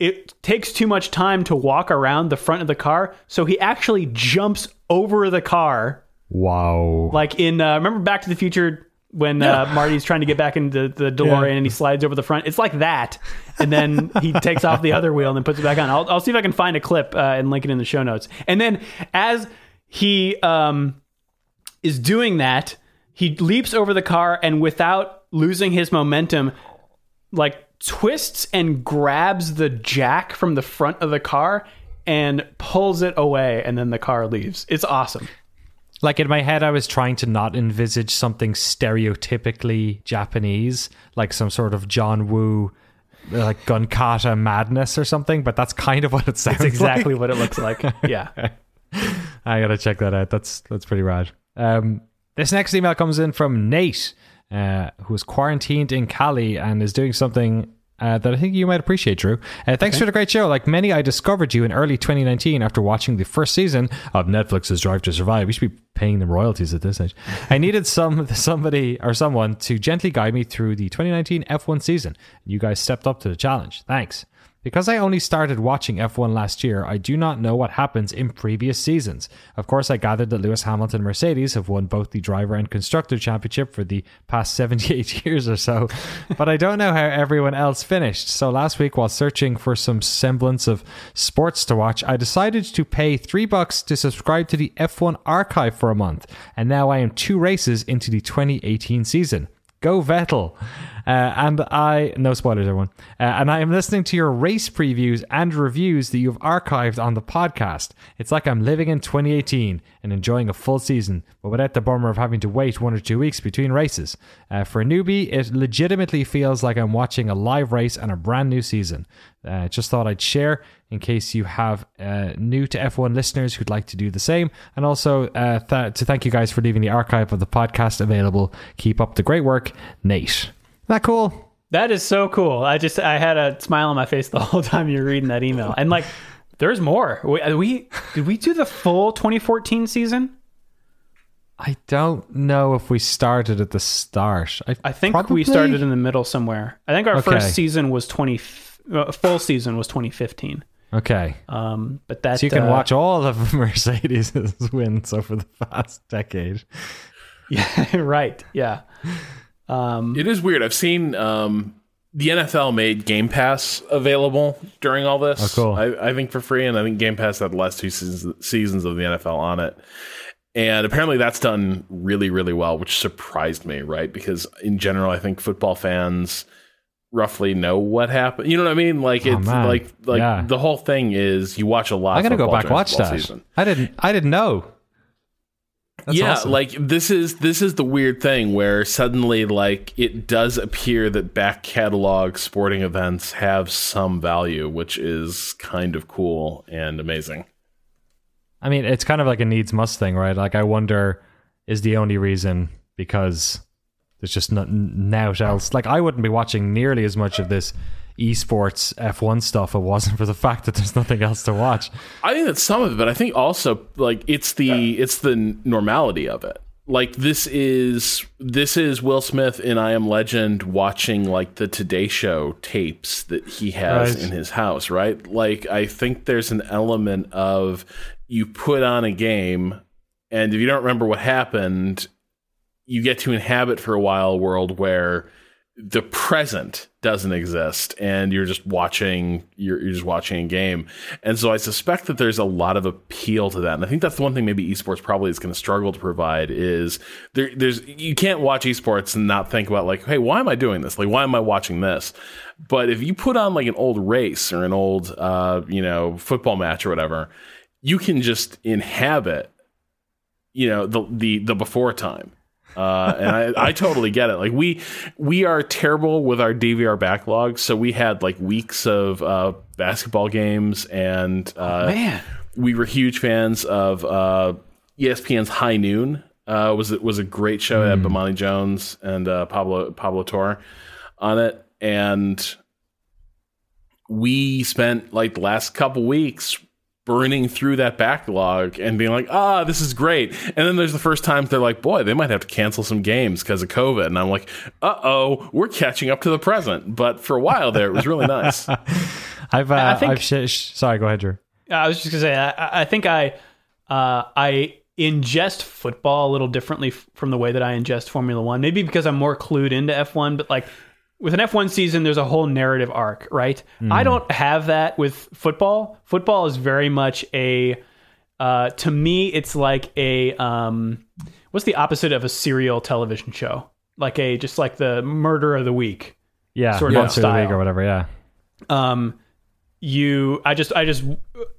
it takes too much time to walk around the front of the car, so he actually jumps over the car. Wow. Like in uh, remember Back to the Future when uh, Marty's trying to get back into the DeLorean and he slides over the front. It's like that, and then he takes off the other wheel and then puts it back on. I'll, I'll see if I can find a clip uh, and link it in the show notes. And then as he um, is doing that, he leaps over the car and without losing his momentum, like twists and grabs the jack from the front of the car and pulls it away, and then the car leaves. It's awesome. like in my head, I was trying to not envisage something stereotypically Japanese, like some sort of John Woo, like Gunkata madness or something. But that's kind of what it sounds. That's exactly like. what it looks like. Yeah. I gotta check that out. That's that's pretty rad. Um, this next email comes in from Nate, uh, who is quarantined in Cali and is doing something uh, that I think you might appreciate, Drew. Uh, thanks for the great show. Like many, I discovered you in early 2019 after watching the first season of Netflix's Drive to Survive. We should be paying them royalties at this age. I needed some somebody or someone to gently guide me through the 2019 F1 season. You guys stepped up to the challenge. Thanks. Because I only started watching F1 last year, I do not know what happens in previous seasons. Of course, I gathered that Lewis Hamilton and Mercedes have won both the driver and constructor championship for the past 78 years or so, but I don't know how everyone else finished. So last week, while searching for some semblance of sports to watch, I decided to pay three bucks to subscribe to the F1 archive for a month, and now I am two races into the 2018 season. Go Vettel. Uh, and I, no spoilers, everyone. Uh, and I am listening to your race previews and reviews that you've archived on the podcast. It's like I'm living in 2018 and enjoying a full season, but without the bummer of having to wait one or two weeks between races. Uh, for a newbie, it legitimately feels like I'm watching a live race and a brand new season. Uh, just thought I'd share in case you have uh, new to F1 listeners who'd like to do the same. And also uh, th- to thank you guys for leaving the archive of the podcast available. Keep up the great work, Nate. Isn't that cool? That is so cool. I just I had a smile on my face the whole time you were reading that email. And like there's more. We, we did we do the full 2014 season? I don't know if we started at the start. I, I think probably- we started in the middle somewhere. I think our Okay. first season was 20 uh, full season was 2015. Okay. Um but that So you can uh, watch all of Mercedes' wins over the past decade. Yeah, right. Yeah. Um It is weird. I've seen um, the NFL made Game Pass available during all this. Oh, cool. I, I think for free, and I think Game Pass had the last two seasons, seasons of the NFL on it. And apparently that's done really, really well, which surprised me, right? Because in general, I think football fans roughly know what happened. You know what I mean? Like Oh, it's like like Yeah. the whole thing is you watch a lot. I'm of gonna go back watch that. Season. I didn't. I didn't know. That's yeah, awesome. like this is this is the weird thing where suddenly like it does appear that back catalog sporting events have some value, which is kind of cool and amazing. I mean, it's kind of like a needs must thing, right? Like, I wonder is the only reason because there's just nothing out else. Like, I wouldn't be watching nearly as much of this esports F1 stuff if it wasn't for the fact that there's nothing else to watch. I think that's some of it, but I think also like it's the it's the normality of it. Like this is this is Will Smith in I Am Legend watching like the Today Show tapes that he has Right. in his house, right? Like I think there's an element of you put on a game and if you don't remember what happened, you get to inhabit for a while a world where the present doesn't exist and you're just watching you're, you're just watching a game. And so i suspect that there's a lot of appeal to that. And i think that's the one thing maybe esports probably is going to struggle to provide is there, there's you can't watch esports and not think about like hey why am i doing this? Like why am i watching this? But if you put on like an old race or an old uh you know football match or whatever you can just inhabit you know the the the before time uh, and I, I totally get it. Like we we are terrible with our DVR backlog, so we had like weeks of uh, basketball games, and uh, man. we were huge fans of uh, ESPN's High Noon. Uh, was it was a great show that had Bomani Jones and uh, Pablo Pablo Torre on it, and we spent like the last couple weeks burning through that backlog and being like, ah, this is great. And then there's the first times they're like, boy, they might have to cancel some games because of COVID. And I'm like, uh oh, we're catching up to the present. But for a while there, it was really nice. I've, uh, I think- I've sh- sh- sorry, go ahead, Drew. I was just gonna say, I, I think I, uh, I ingest football a little differently f- from the way that I ingest Formula One. Maybe because I'm more clued into F1, but like with an F1 season, there's a whole narrative arc, right? I don't have that with football. Football is very much a, uh, to me, it's like a, um, what's the opposite of a serial television show? Like a just like the murder of the week. Yeah, Sort of Monster of the Week style. or whatever. Yeah, Um, you I just I just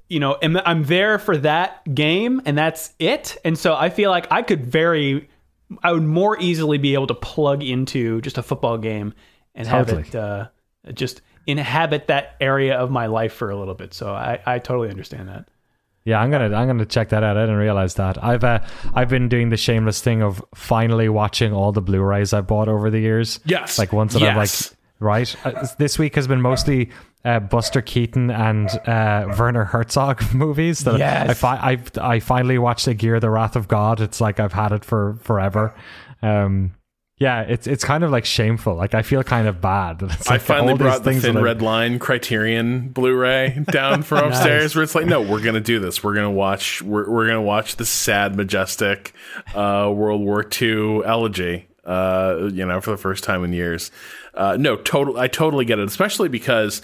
you know am, I'm there for that game and that's it. And so I feel like I could very I would more easily be able to plug into just a football game and Totally. have it uh, just inhabit that area of my life for a little bit. So I, I totally understand that. Yeah, I'm gonna I'm gonna check that out. I didn't realize that. I've uh, I've been doing the shameless thing of finally watching all the Blu-rays I bought over the years. Yes. like ones that Yes. I'm like right. Uh, this week has been mostly uh, Buster Keaton and uh, Werner Herzog movies. That Yes. I fi- I I finally watched Aguirre: The Wrath of God. It's like I've had it for forever. Um, yeah, it's it's kind of like shameful. Like I feel kind of bad. It's I like finally brought the things thin I- red line Criterion Blu-ray down from upstairs, where it's like, no, we're gonna do this. We're gonna watch. We're we're gonna watch the sad, majestic uh, World War II elegy. Uh, you know, for the first time in years. Uh, no, total. I totally get it, especially because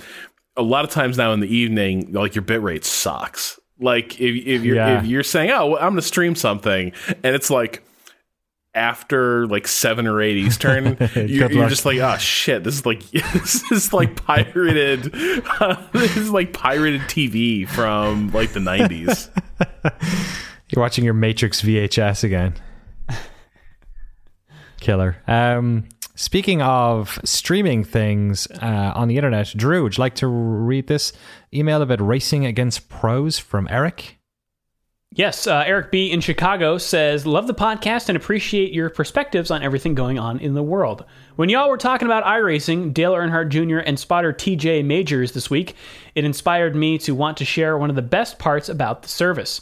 a lot of times now in the evening, like your bit rate sucks. Like if if you're Yeah. if you're saying, oh, well, I'm gonna stream something, and it's like after like seven or eight Eastern, you're, you're just like, oh shit, this is like this is like pirated, this is like pirated TV from like the '90s. You're watching your Matrix VHS again. Killer. Um, speaking of streaming things uh, on the internet, Drew, would you like to read this email about racing against pros from Eric? Yes, uh, Eric B. in Chicago says, Love the podcast and appreciate your perspectives on everything going on in the world. When y'all were talking about iRacing, Dale Earnhardt Jr. and spotter TJ Majors this week, it inspired me to want to share one of the best parts about the service.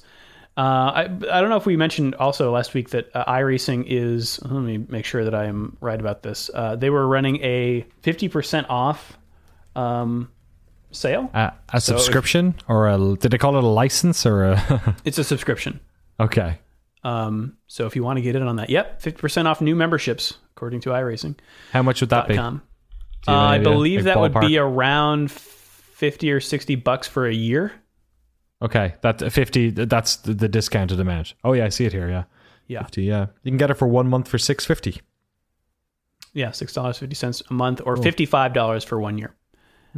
Uh, I, I don't know if we mentioned also last week that uh, iRacing is, let me make sure that I am right about this. Uh, they were running a 50% off um, sale. Uh, a subscription or a did they call it a license or a It's a subscription. okay. Um, so if you want to get in on that, yep, fifty percent off new memberships, according to iRacing. how much would that be? Uh, I have an idea? believe that would be around fifty or sixty bucks for a year. okay that 50 that's the, the discounted amount. Oh yeah i see it here yeah. Yeah, 50 yeah. You can get it for one month for 650 yeah, six dollars fifty cents a month, or fifty five dollars for one year,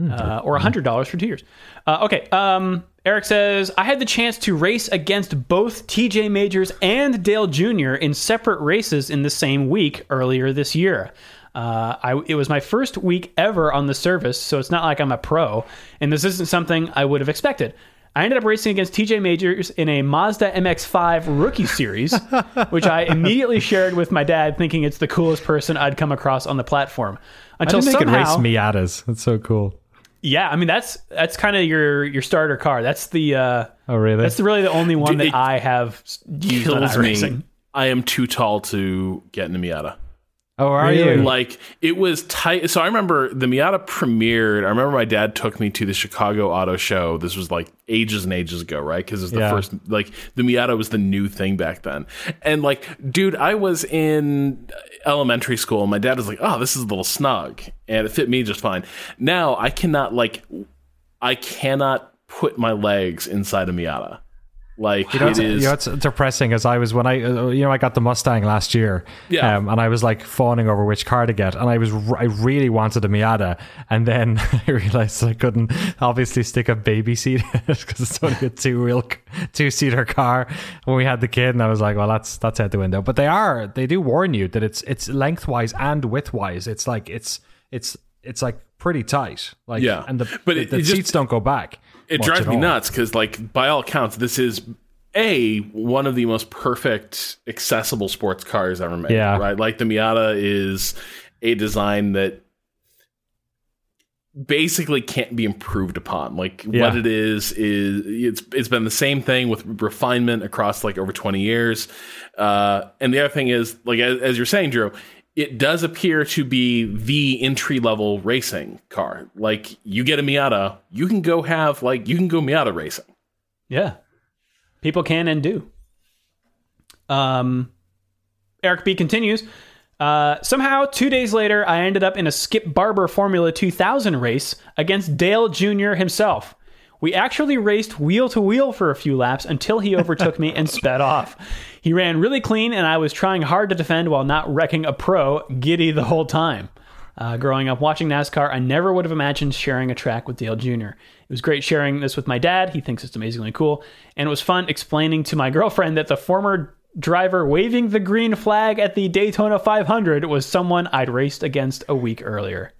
uh, or hundred dollars for two years. Uh, okay. Um, Eric says I had the chance to race against both T.J. Majors and Dale Jr. in separate races in the same week earlier this year. Uh, I, it was my first week ever on the service, so it's not like I'm a pro, and this isn't something I would have expected. I ended up racing against TJ Majors in a Mazda MX5 rookie series, which I immediately shared with my dad, thinking it's the coolest person I'd come across on the platform. i Until didn't think somehow, race miatas that's so cool yeah, I mean that's that's kind of your your starter car. That's the uh, oh really that's the, really the only one Dude, that it I have used on Kills me. iRacing. I am too tall to get in a Miata. Oh are Really? you Like it was tight. So I remember the Miata premiered. I remember my dad took me to the Chicago Auto Show. This was like ages and ages ago, right? Because it was the Yeah. first. Like the Miata was the new thing back then. And like, dude, I was in elementary school. and My dad was like, "Oh, this is a little snug," and it fit me just fine. Now I cannot like, I cannot put my legs inside a Miata. Like You know, it's, is. you know, it's depressing as I was when I, uh, you know, I got the Mustang last year, Yeah. um, and I was like fawning over which car to get, and I was, I really wanted a Miata, and then I realized I couldn't obviously stick a baby seat in it because it's only a two wheel, two seater car. When we had the kid, and I was like, well, that's that's out the window. But they are, they do warn you that it's it's lengthwise and widthwise. It's like it's it's it's like pretty tight, like Yeah. and the But the, the it just- seats don't go back. It drives me all. nuts because like by all accounts this is a one of the most perfect accessible sports cars ever made Yeah. right like the miata is a design that basically can't be improved upon like Yeah. what it is is it's it's been the same thing with refinement across like over 20 years uh and the other thing is like as, as you're saying drew it does appear to be the entry level racing car like you get a miata you can go have like you can go miata racing Yeah. People can and do. Um, Eric B continues. Uh, somehow, two days later, I ended up in a Skip Barber Formula 2000 race against Dale Jr. himself. We actually raced wheel to wheel for a few laps until he overtook me and sped off. He ran really clean, and I was trying hard to defend while not wrecking a pro giddy the whole time. Uh, growing up watching NASCAR, I never would have imagined sharing a track with Dale Jr. It was great sharing this with my dad. He thinks it's amazingly cool. And it was fun explaining to my girlfriend that the former driver waving the green flag at the Daytona 500 was someone I'd raced against a week earlier.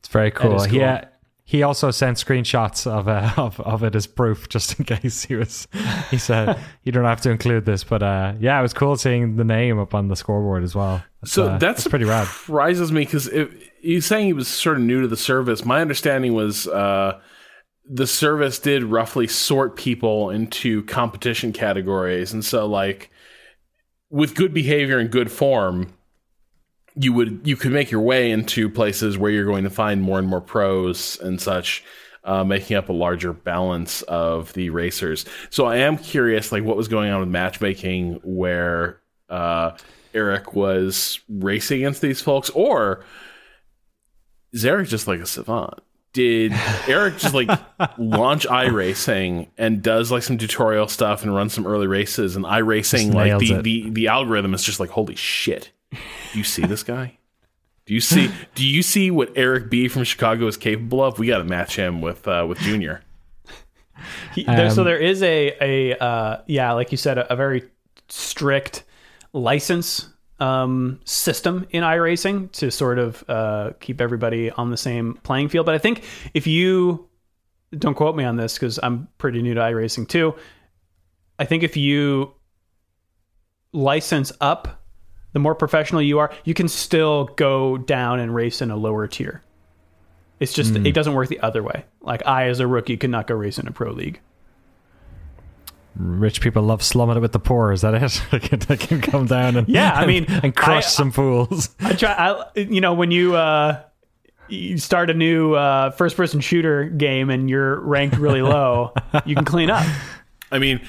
It's very cool. cool. Yeah. He also sent screenshots of, uh, of of it as proof, just in case he was. He said you don't have to include this, but uh, yeah, it was cool seeing the name up on the scoreboard as well. That's, So uh, that's, pretty rad. Surprises me because he's saying he was sort of new to the service. My understanding was uh, the service did roughly sort people into competition categories, and so like with good behavior and good form, you would you could make your way into places where you're going to find more and more pros and such. Uh, making up a larger balance of the racers. So I am curious, like what was going on with matchmaking, where uh, Eric was racing against these folks, or is Eric just like a savant? Did Eric just like launch iRacing and does like some tutorial stuff and run some early races and iRacing like the, it. the the algorithm is just like holy shit. Do you see this guy? Do you see do you see what Eric B from Chicago is capable of? We got to match him with uh, with Junior. He, there, so Um, there is a a uh, yeah, like you said, a, a very strict license um, system in iRacing to sort of uh, keep everybody on the same playing field. But I think if you don't quote me on this because I'm pretty new to iRacing too. I think if you license up, the more professional you are, you can still go down and race in a lower tier. It's just it doesn't work the other way. Like I, as a rookie, could not go race in a pro league. Rich people love slumming it with the poor. Is that it? they, can, they can come down and Yeah, I mean, and crush I- some fools. I try. I, you know, when you uh, you start a new uh, first-person shooter game and you're ranked really low, you can clean up. I mean,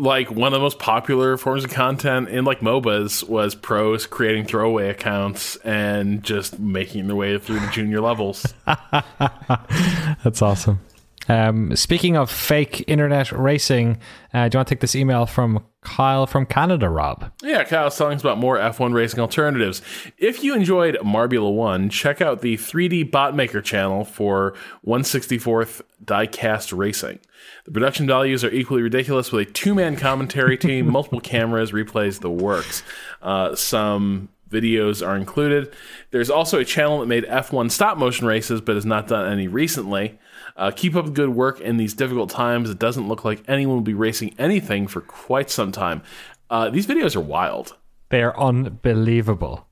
like one of the most popular forms of content in like MOBAs was pros creating throwaway accounts and just making their way through the junior levels. That's awesome. Um, speaking of fake internet racing, uh, do you want to take this email from Kyle from Canada, Rob? Yeah, Kyle's telling us about more F1 racing alternatives. If you enjoyed Marbula 1, check out the 3D Bot Maker channel for 164th Diecast Racing. The production values are equally ridiculous with a two man commentary team, multiple cameras, replays, the works. Uh, some videos are included. There's also a channel that made F1 stop motion races but has not done any recently. Uh, keep up the good work in these difficult times. It doesn't look like anyone will be racing anything for quite some time. Uh, these videos are wild. They are unbelievable.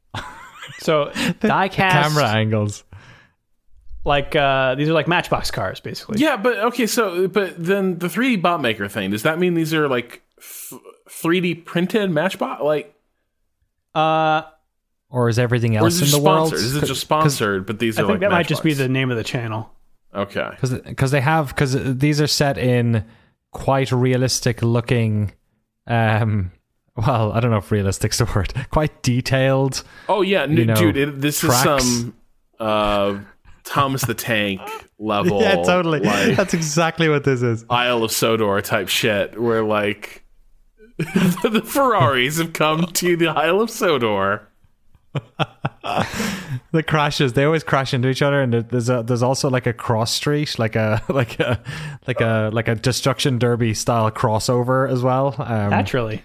So diecast, Camera angles. like uh, these are like Matchbox cars, basically. Yeah, but okay, so but then the 3D bot maker thing, does that mean these are like th- 3D printed matchbot like Uh, Or is everything or else is in just the world? sponsored? Is it just sponsored but these I are think like that might just be the name of the channel. Okay. because they have because these are set in quite realistic looking um well i don't know if realistic's the word quite detailed Oh yeah, n- know, dude, it, this tracks. is some uh Thomas the Tank level yeah, totally. like that's exactly what this is Isle of Sodor type shit where like the Ferraris have come to the Isle of Sodor. the crashes they always crash into each other and there's a there's also like a cross street like a like a like a like a destruction derby style crossover as well um Naturally.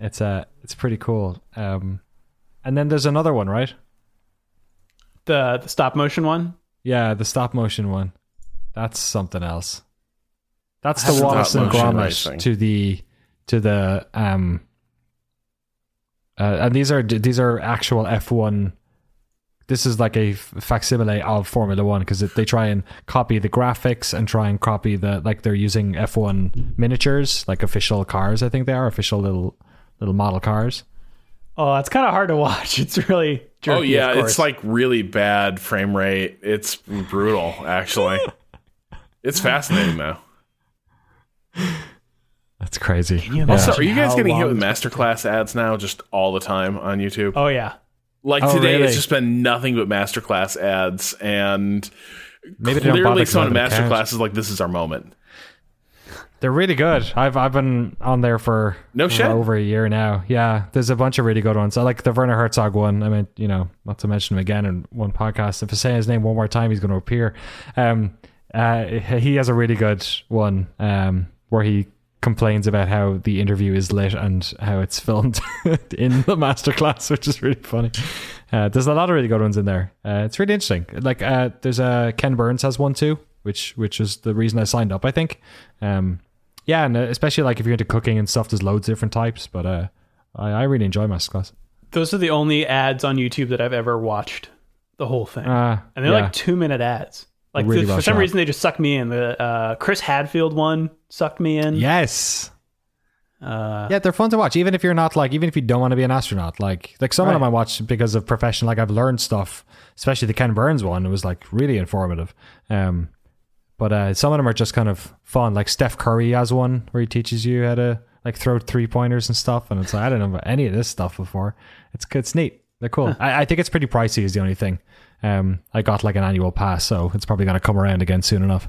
it's uh it's pretty cool um and then there's another one right The the stop motion one. Yeah, the stop motion one. That's something else. That's That's the Wallace and stop Gromit to the to the um uh, and these are these are actual F1 this is like a facsimile of Formula 1 because they try and copy the graphics and try and copy the like they're using F1 miniatures like official cars I think they are official little little model cars. Oh, it's kind of hard to watch. It's really jerky, oh yeah, of it's like really bad frame rate. It's brutal, actually. it's fascinating though. That's crazy. you Yeah. imagine? Also, are you guys getting hit with masterclass ads now, just all the time on YouTube? Oh yeah. like Oh, today, really? it's just been nothing but masterclass ads, and Maybe they don't bother clearly to someone in go to masterclass is like, "This is our moment." They're really good. I've I've been on there for No shit. over a year now. Yeah, there's a bunch of really good ones. I like the Werner Herzog one. I mean, you know, not to mention him again in one podcast. If I say his name one more time, he's going to appear. Um, uh, he has a really good one um, where he complains about how the interview is lit and how it's filmed in the masterclass, which is really funny. Uh, there's a lot of really good ones in there. Uh, it's really interesting. Like uh, there's a Ken Burns has one too, which which is the reason I signed up. I think. Um, yeah, and uh, especially like if you're into cooking and stuff, there's loads of different types. But uh, I, I really enjoy masterclass. Those are the only ads on YouTube that I've ever watched the whole thing. Uh, and they're yeah. like two minute ads. Like Really well for some shot. reason they just sucked me in. The uh, Chris Hadfield one sucked me in. yes. Uh, Yeah, they're fun to watch, even if you're not like, even if you don't want to be an astronaut. Like, like some of them I watch because of profession. Like, I've learned stuff, especially the Ken Burns one. It was like really informative. Um, but uh, some of them are just kind of fun. Like Steph Curry has one where he teaches you how to like throw three pointers and stuff. And it's like I don't know about any of this stuff before. It's it's neat. They're cool. I, I think it's pretty pricey. Is the only thing. Um, I got like an annual pass, so it's probably going to come around again soon enough.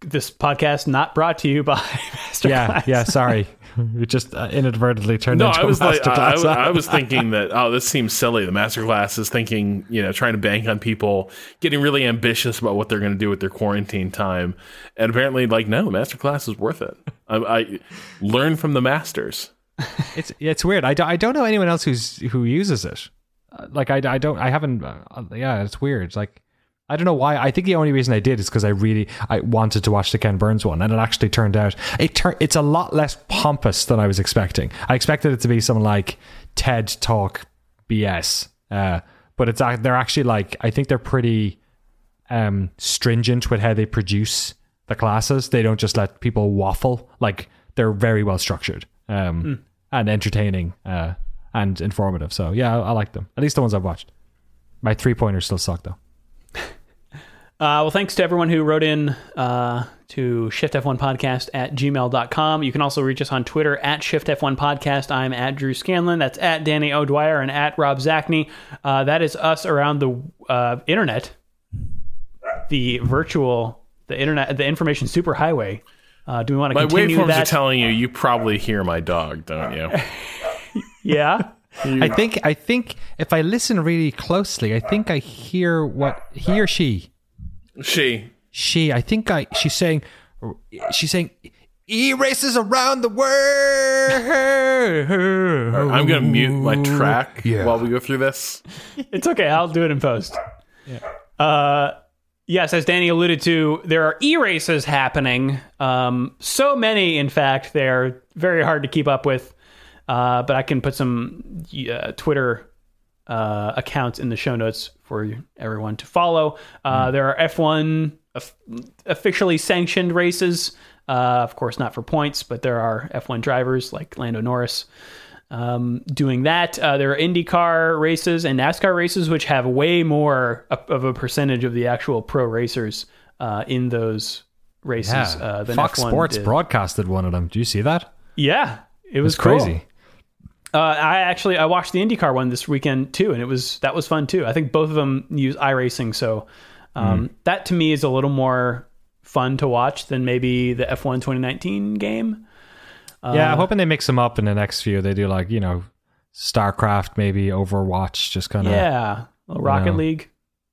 this podcast not brought to you by Masterclass. Yeah, yeah. Sorry, we just uh, inadvertently turned No, into I was a like, I, masterclass. I, I was thinking that oh, this seems silly. The masterclass is thinking, you know, trying to bank on people getting really ambitious about what they're going to do with their quarantine time, and apparently, like, no, masterclass is worth it. I, I learn from the masters. It's it's weird. I don't, I don't know anyone else who's who uses it. Uh, Like I, I don't I haven't. Uh, yeah, it's weird. Like I don't know why. I think the only reason I did is because I really I wanted to watch the Ken Burns one, and it actually turned out it tur- It's a lot less pompous than I was expecting. I expected it to be something like TED Talk BS, uh, but it's they're actually like I think they're pretty um, stringent with how they produce the classes. They don't just let people waffle. Like they're very well structured um, and entertaining uh, and informative. So yeah, I, I like them. At least the ones I've watched. My three pointers still suck though. Uh, well, thanks to everyone who wrote in uh, to shiftf1podcast at gmail.com. You can also reach us on Twitter at shiftf1podcast. I'm at Drew Scanlon. That's at Danny O'Dwyer and at Rob Zacny. Uh, that is us around the uh, internet, the virtual, the internet, the information superhighway. Uh, do we want to My continue waveforms are telling you you probably hear my dog, don't you? yeah. I think I think if I listen really closely, I think I hear what he or she she. she I think I she's saying she's saying e races around the world. I'm going to mute my track Yeah. while we go through this. It's okay. I'll do it in post. Uh, yes, as Danny alluded to, there are e races happening. Um, so many, in fact, they're very hard to keep up with. Uh, but I can put some uh, Twitter uh, accounts in the show notes for everyone to follow. Uh, There are F1 of- officially sanctioned races. Uh, of course, not for points, but there are F1 drivers like Lando Norris um, doing that. Uh, there are IndyCar races and NASCAR races, which have way more of- a percentage of the actual pro racers uh, in those races Yeah. uh, than Fox F1 Sports did. broadcasted one of them. Do you see that? Yeah, it was cool. crazy. Uh, I actually I watched the IndyCar one this weekend too, and it was that was fun too. I think both of them use iRacing, so um, that to me is a little more fun to watch than maybe the F1 2019 game. Yeah, I'm hoping they mix them up in the next few. They do like you know, StarCraft, maybe Overwatch, just kind of Yeah, little Rocket Wow. League.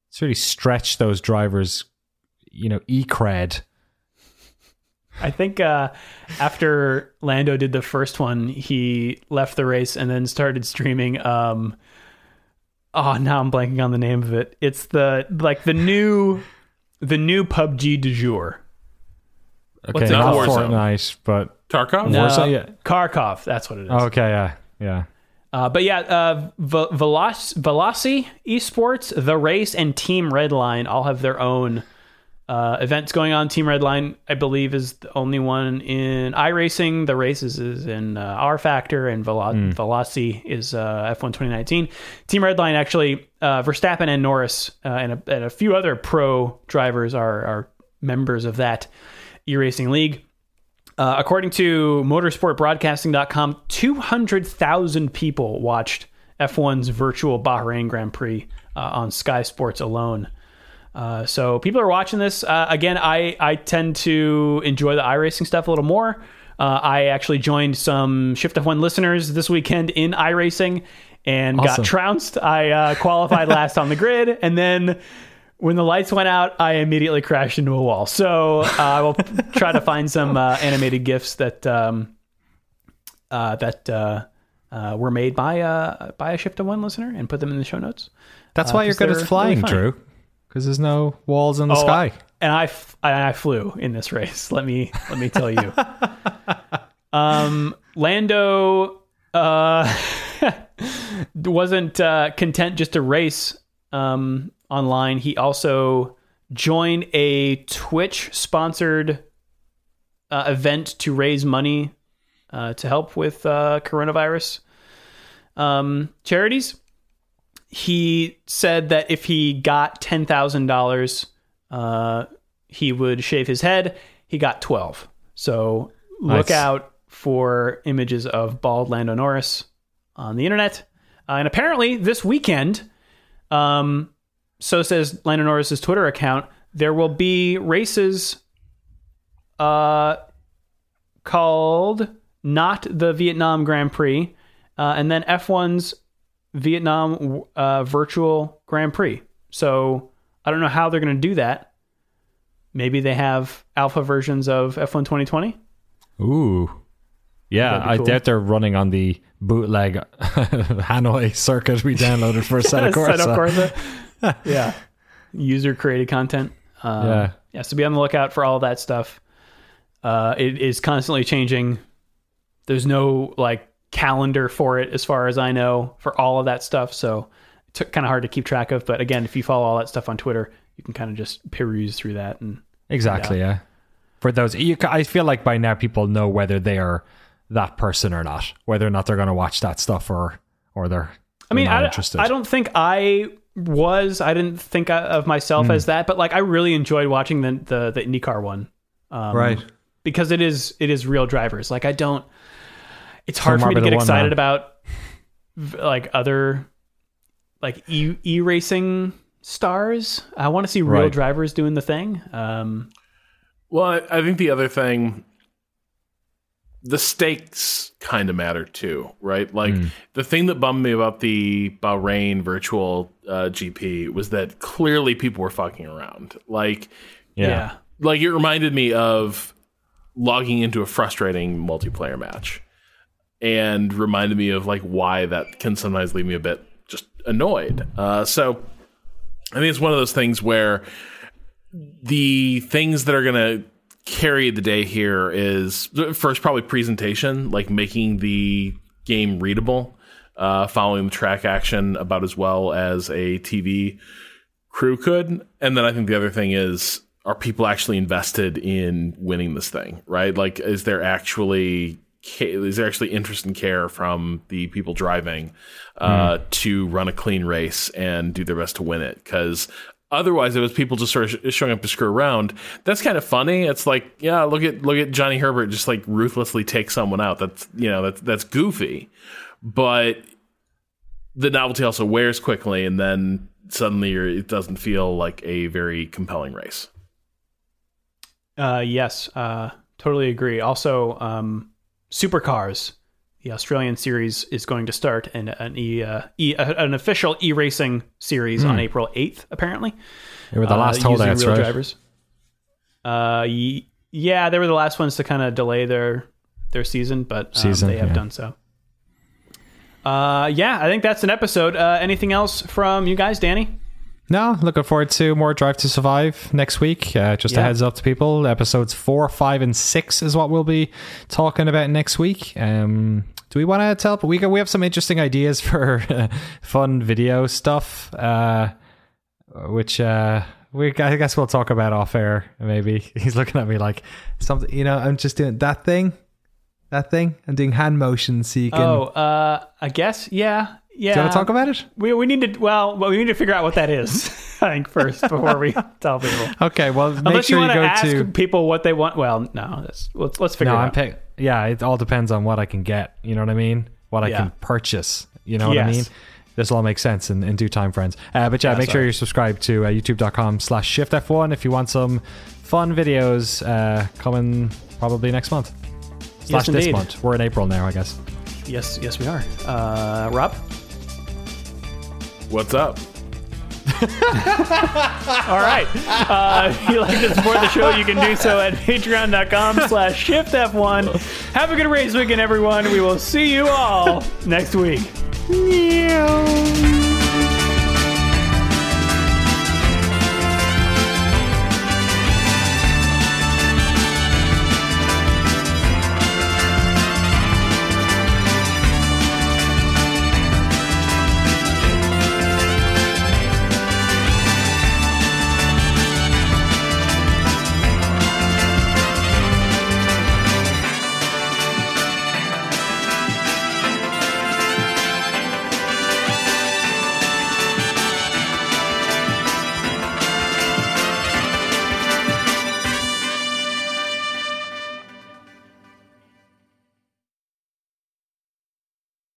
it's really stretch those drivers, you know, e cred. I think uh, after Lando did the first one, he left the race and then started streaming. Um, oh, now I'm blanking on the name of it. It's the like the new the new PUBG du jour. Okay, What's not called? Fortnite, but Tarkov? No, Warzone, yeah. Kharkov. That's what it is. okay, yeah, yeah. Uh, but yeah, uh, Ve- Veloc- Veloce Esports, The Race, and Team Redline all have their own uh, events going on. Team Redline, I believe, is the only one in iRacing. The Races is in uh, rFactor, and Velo- Veloce is uh, F1 2019. Team Redline, actually, uh, Verstappen and Norris uh, and, a, and a few other pro drivers are, are members of that e racing league. Uh, according to motorsportbroadcasting.com, 200,000 people watched F1's virtual Bahrain Grand Prix uh, on Sky Sports alone. Uh, so people are watching this. Uh, again, I, I tend to enjoy the iRacing stuff a little more. Uh, I actually joined some Shift F1 listeners this weekend in iRacing and got trounced. I uh, qualified last on the grid, and then when the lights went out, I immediately crashed into a wall. So uh, I will try to find some uh, animated gifs that um, uh, that uh, uh, were made by uh, by a Shift F1 listener and put them in the show notes. That's why you're good at flying, really. Drew. Because there's no walls in the Oh, sky. and I f- and I flew in this race. Let me let me tell you. um, Lando uh, wasn't uh, content just to race um, online. He also joined a Twitch sponsored uh, event to raise money uh, to help with uh, coronavirus um, charities he said that if he got ten thousand dollars, uh, he would shave his head. He got twelve. So look Nice. out for images of bald Lando Norris on the internet. Uh, and apparently, this weekend, um, so says Lando Norris's Twitter account, there will be races, uh, called not the Vietnam Grand Prix, uh, and then F1's Vietnam uh, virtual Grand Prix. So I don't know how they're going to do that. Maybe they have alpha versions of F1 2020. Ooh. Yeah, That'd I cool. doubt they're running on the bootleg Hanoi circuit we downloaded for Assetto Corsa. Assetto Corsa. yeah. User created content. Um, Yeah. Yeah. So be on the lookout for all that stuff. Uh, it is constantly changing. There's no like calendar for it, as far as I know, for all of that stuff. So it's kind of hard to keep track of. But again, if you follow all that stuff on Twitter, you can kind of just peruse through that and Exactly, yeah. For those, you, I feel like by now people know whether they are that person or not, whether or not they're going to watch that stuff or or they're. I mean, they're not I, interested. I don't think I was. I didn't think of myself Hmm. as that, but like I really enjoyed watching the the, the IndyCar one, um, Right. Because it is it is real drivers. Like I don't. It's hard for me to get excited man. about like other like e e racing stars. I want to see real Right. drivers doing the thing. Um, Well, I, I think the other thing, the stakes kind of matter too, right? Like the thing that bummed me about the Bahrain virtual uh, GP was that clearly people were fucking around. Like, Yeah. yeah. like it reminded me of logging into a frustrating multiplayer match, and reminded me of like why that can sometimes leave me a bit just annoyed. Uh, so I think it's one of those things where the things that are going carry the day here is first probably presentation, like making the game readable, uh, following the track action about as well as a TV crew could. And then I think the other thing is are people actually invested in winning this thing, right? Like is there actually is there actually interest and care from the people driving uh, to run a clean race and do their best to win it? Because otherwise, it was people just sort of sh- showing up to screw around. That's kind of funny. It's like, yeah, look at look at Johnny Herbert just like ruthlessly take someone out. That's you know that's that's goofy, but the novelty also wears quickly, and then suddenly it doesn't feel like a very compelling race. Uh, yes, uh, totally agree. Also, um, supercars, the Australian series is going to start an an, e, uh, e, uh, an official e racing series on April eighth. Apparently, They were the uh, last using holdouts, real right? drivers. Uh, y- yeah, they were the last ones to kind of delay their their season, but um, Season, they have yeah. done so. Uh, yeah, I think that's an episode. Uh, anything else from you guys, Danny? No, looking forward to more Drive to Survive next week. Uh, just a heads up to people, episodes four, five, and six is what we'll be talking about next week. Um, do we want to tell? We got, we have some interesting ideas for uh, fun video stuff, uh, which uh, we I guess we'll talk about off air. Maybe he's looking at me like something. You know, I'm just doing that thing, that thing. I'm doing hand motions so you can. Oh, uh, I guess yeah, yeah. do you want to talk about it? We, we need to well, well we need to figure out what that is. I think first before we tell people. Okay, well, make Unless sure you you, want go to ask to. people what they want. Well, no, that's, let's let's figure No, it I'm out. pick. Yeah, it all depends on what I can get. You know what I mean? What I Yeah. can purchase. You know what I Yes. mean? this will all make sense in, in due time, friends. Uh, but yeah, make sure you're subscribed to uh, youtube.com slash shiftf1 if you want some fun videos uh, coming probably next month. Slash this indeed. month. We're in April now, I guess. Yes, yes, we are. Uh, Rob. What's up? All right. Uh, if you'd like to support the show, you can do so at patreon.com slash shiftf1. Have a good race weekend, everyone. We will see you all next week. Yeah.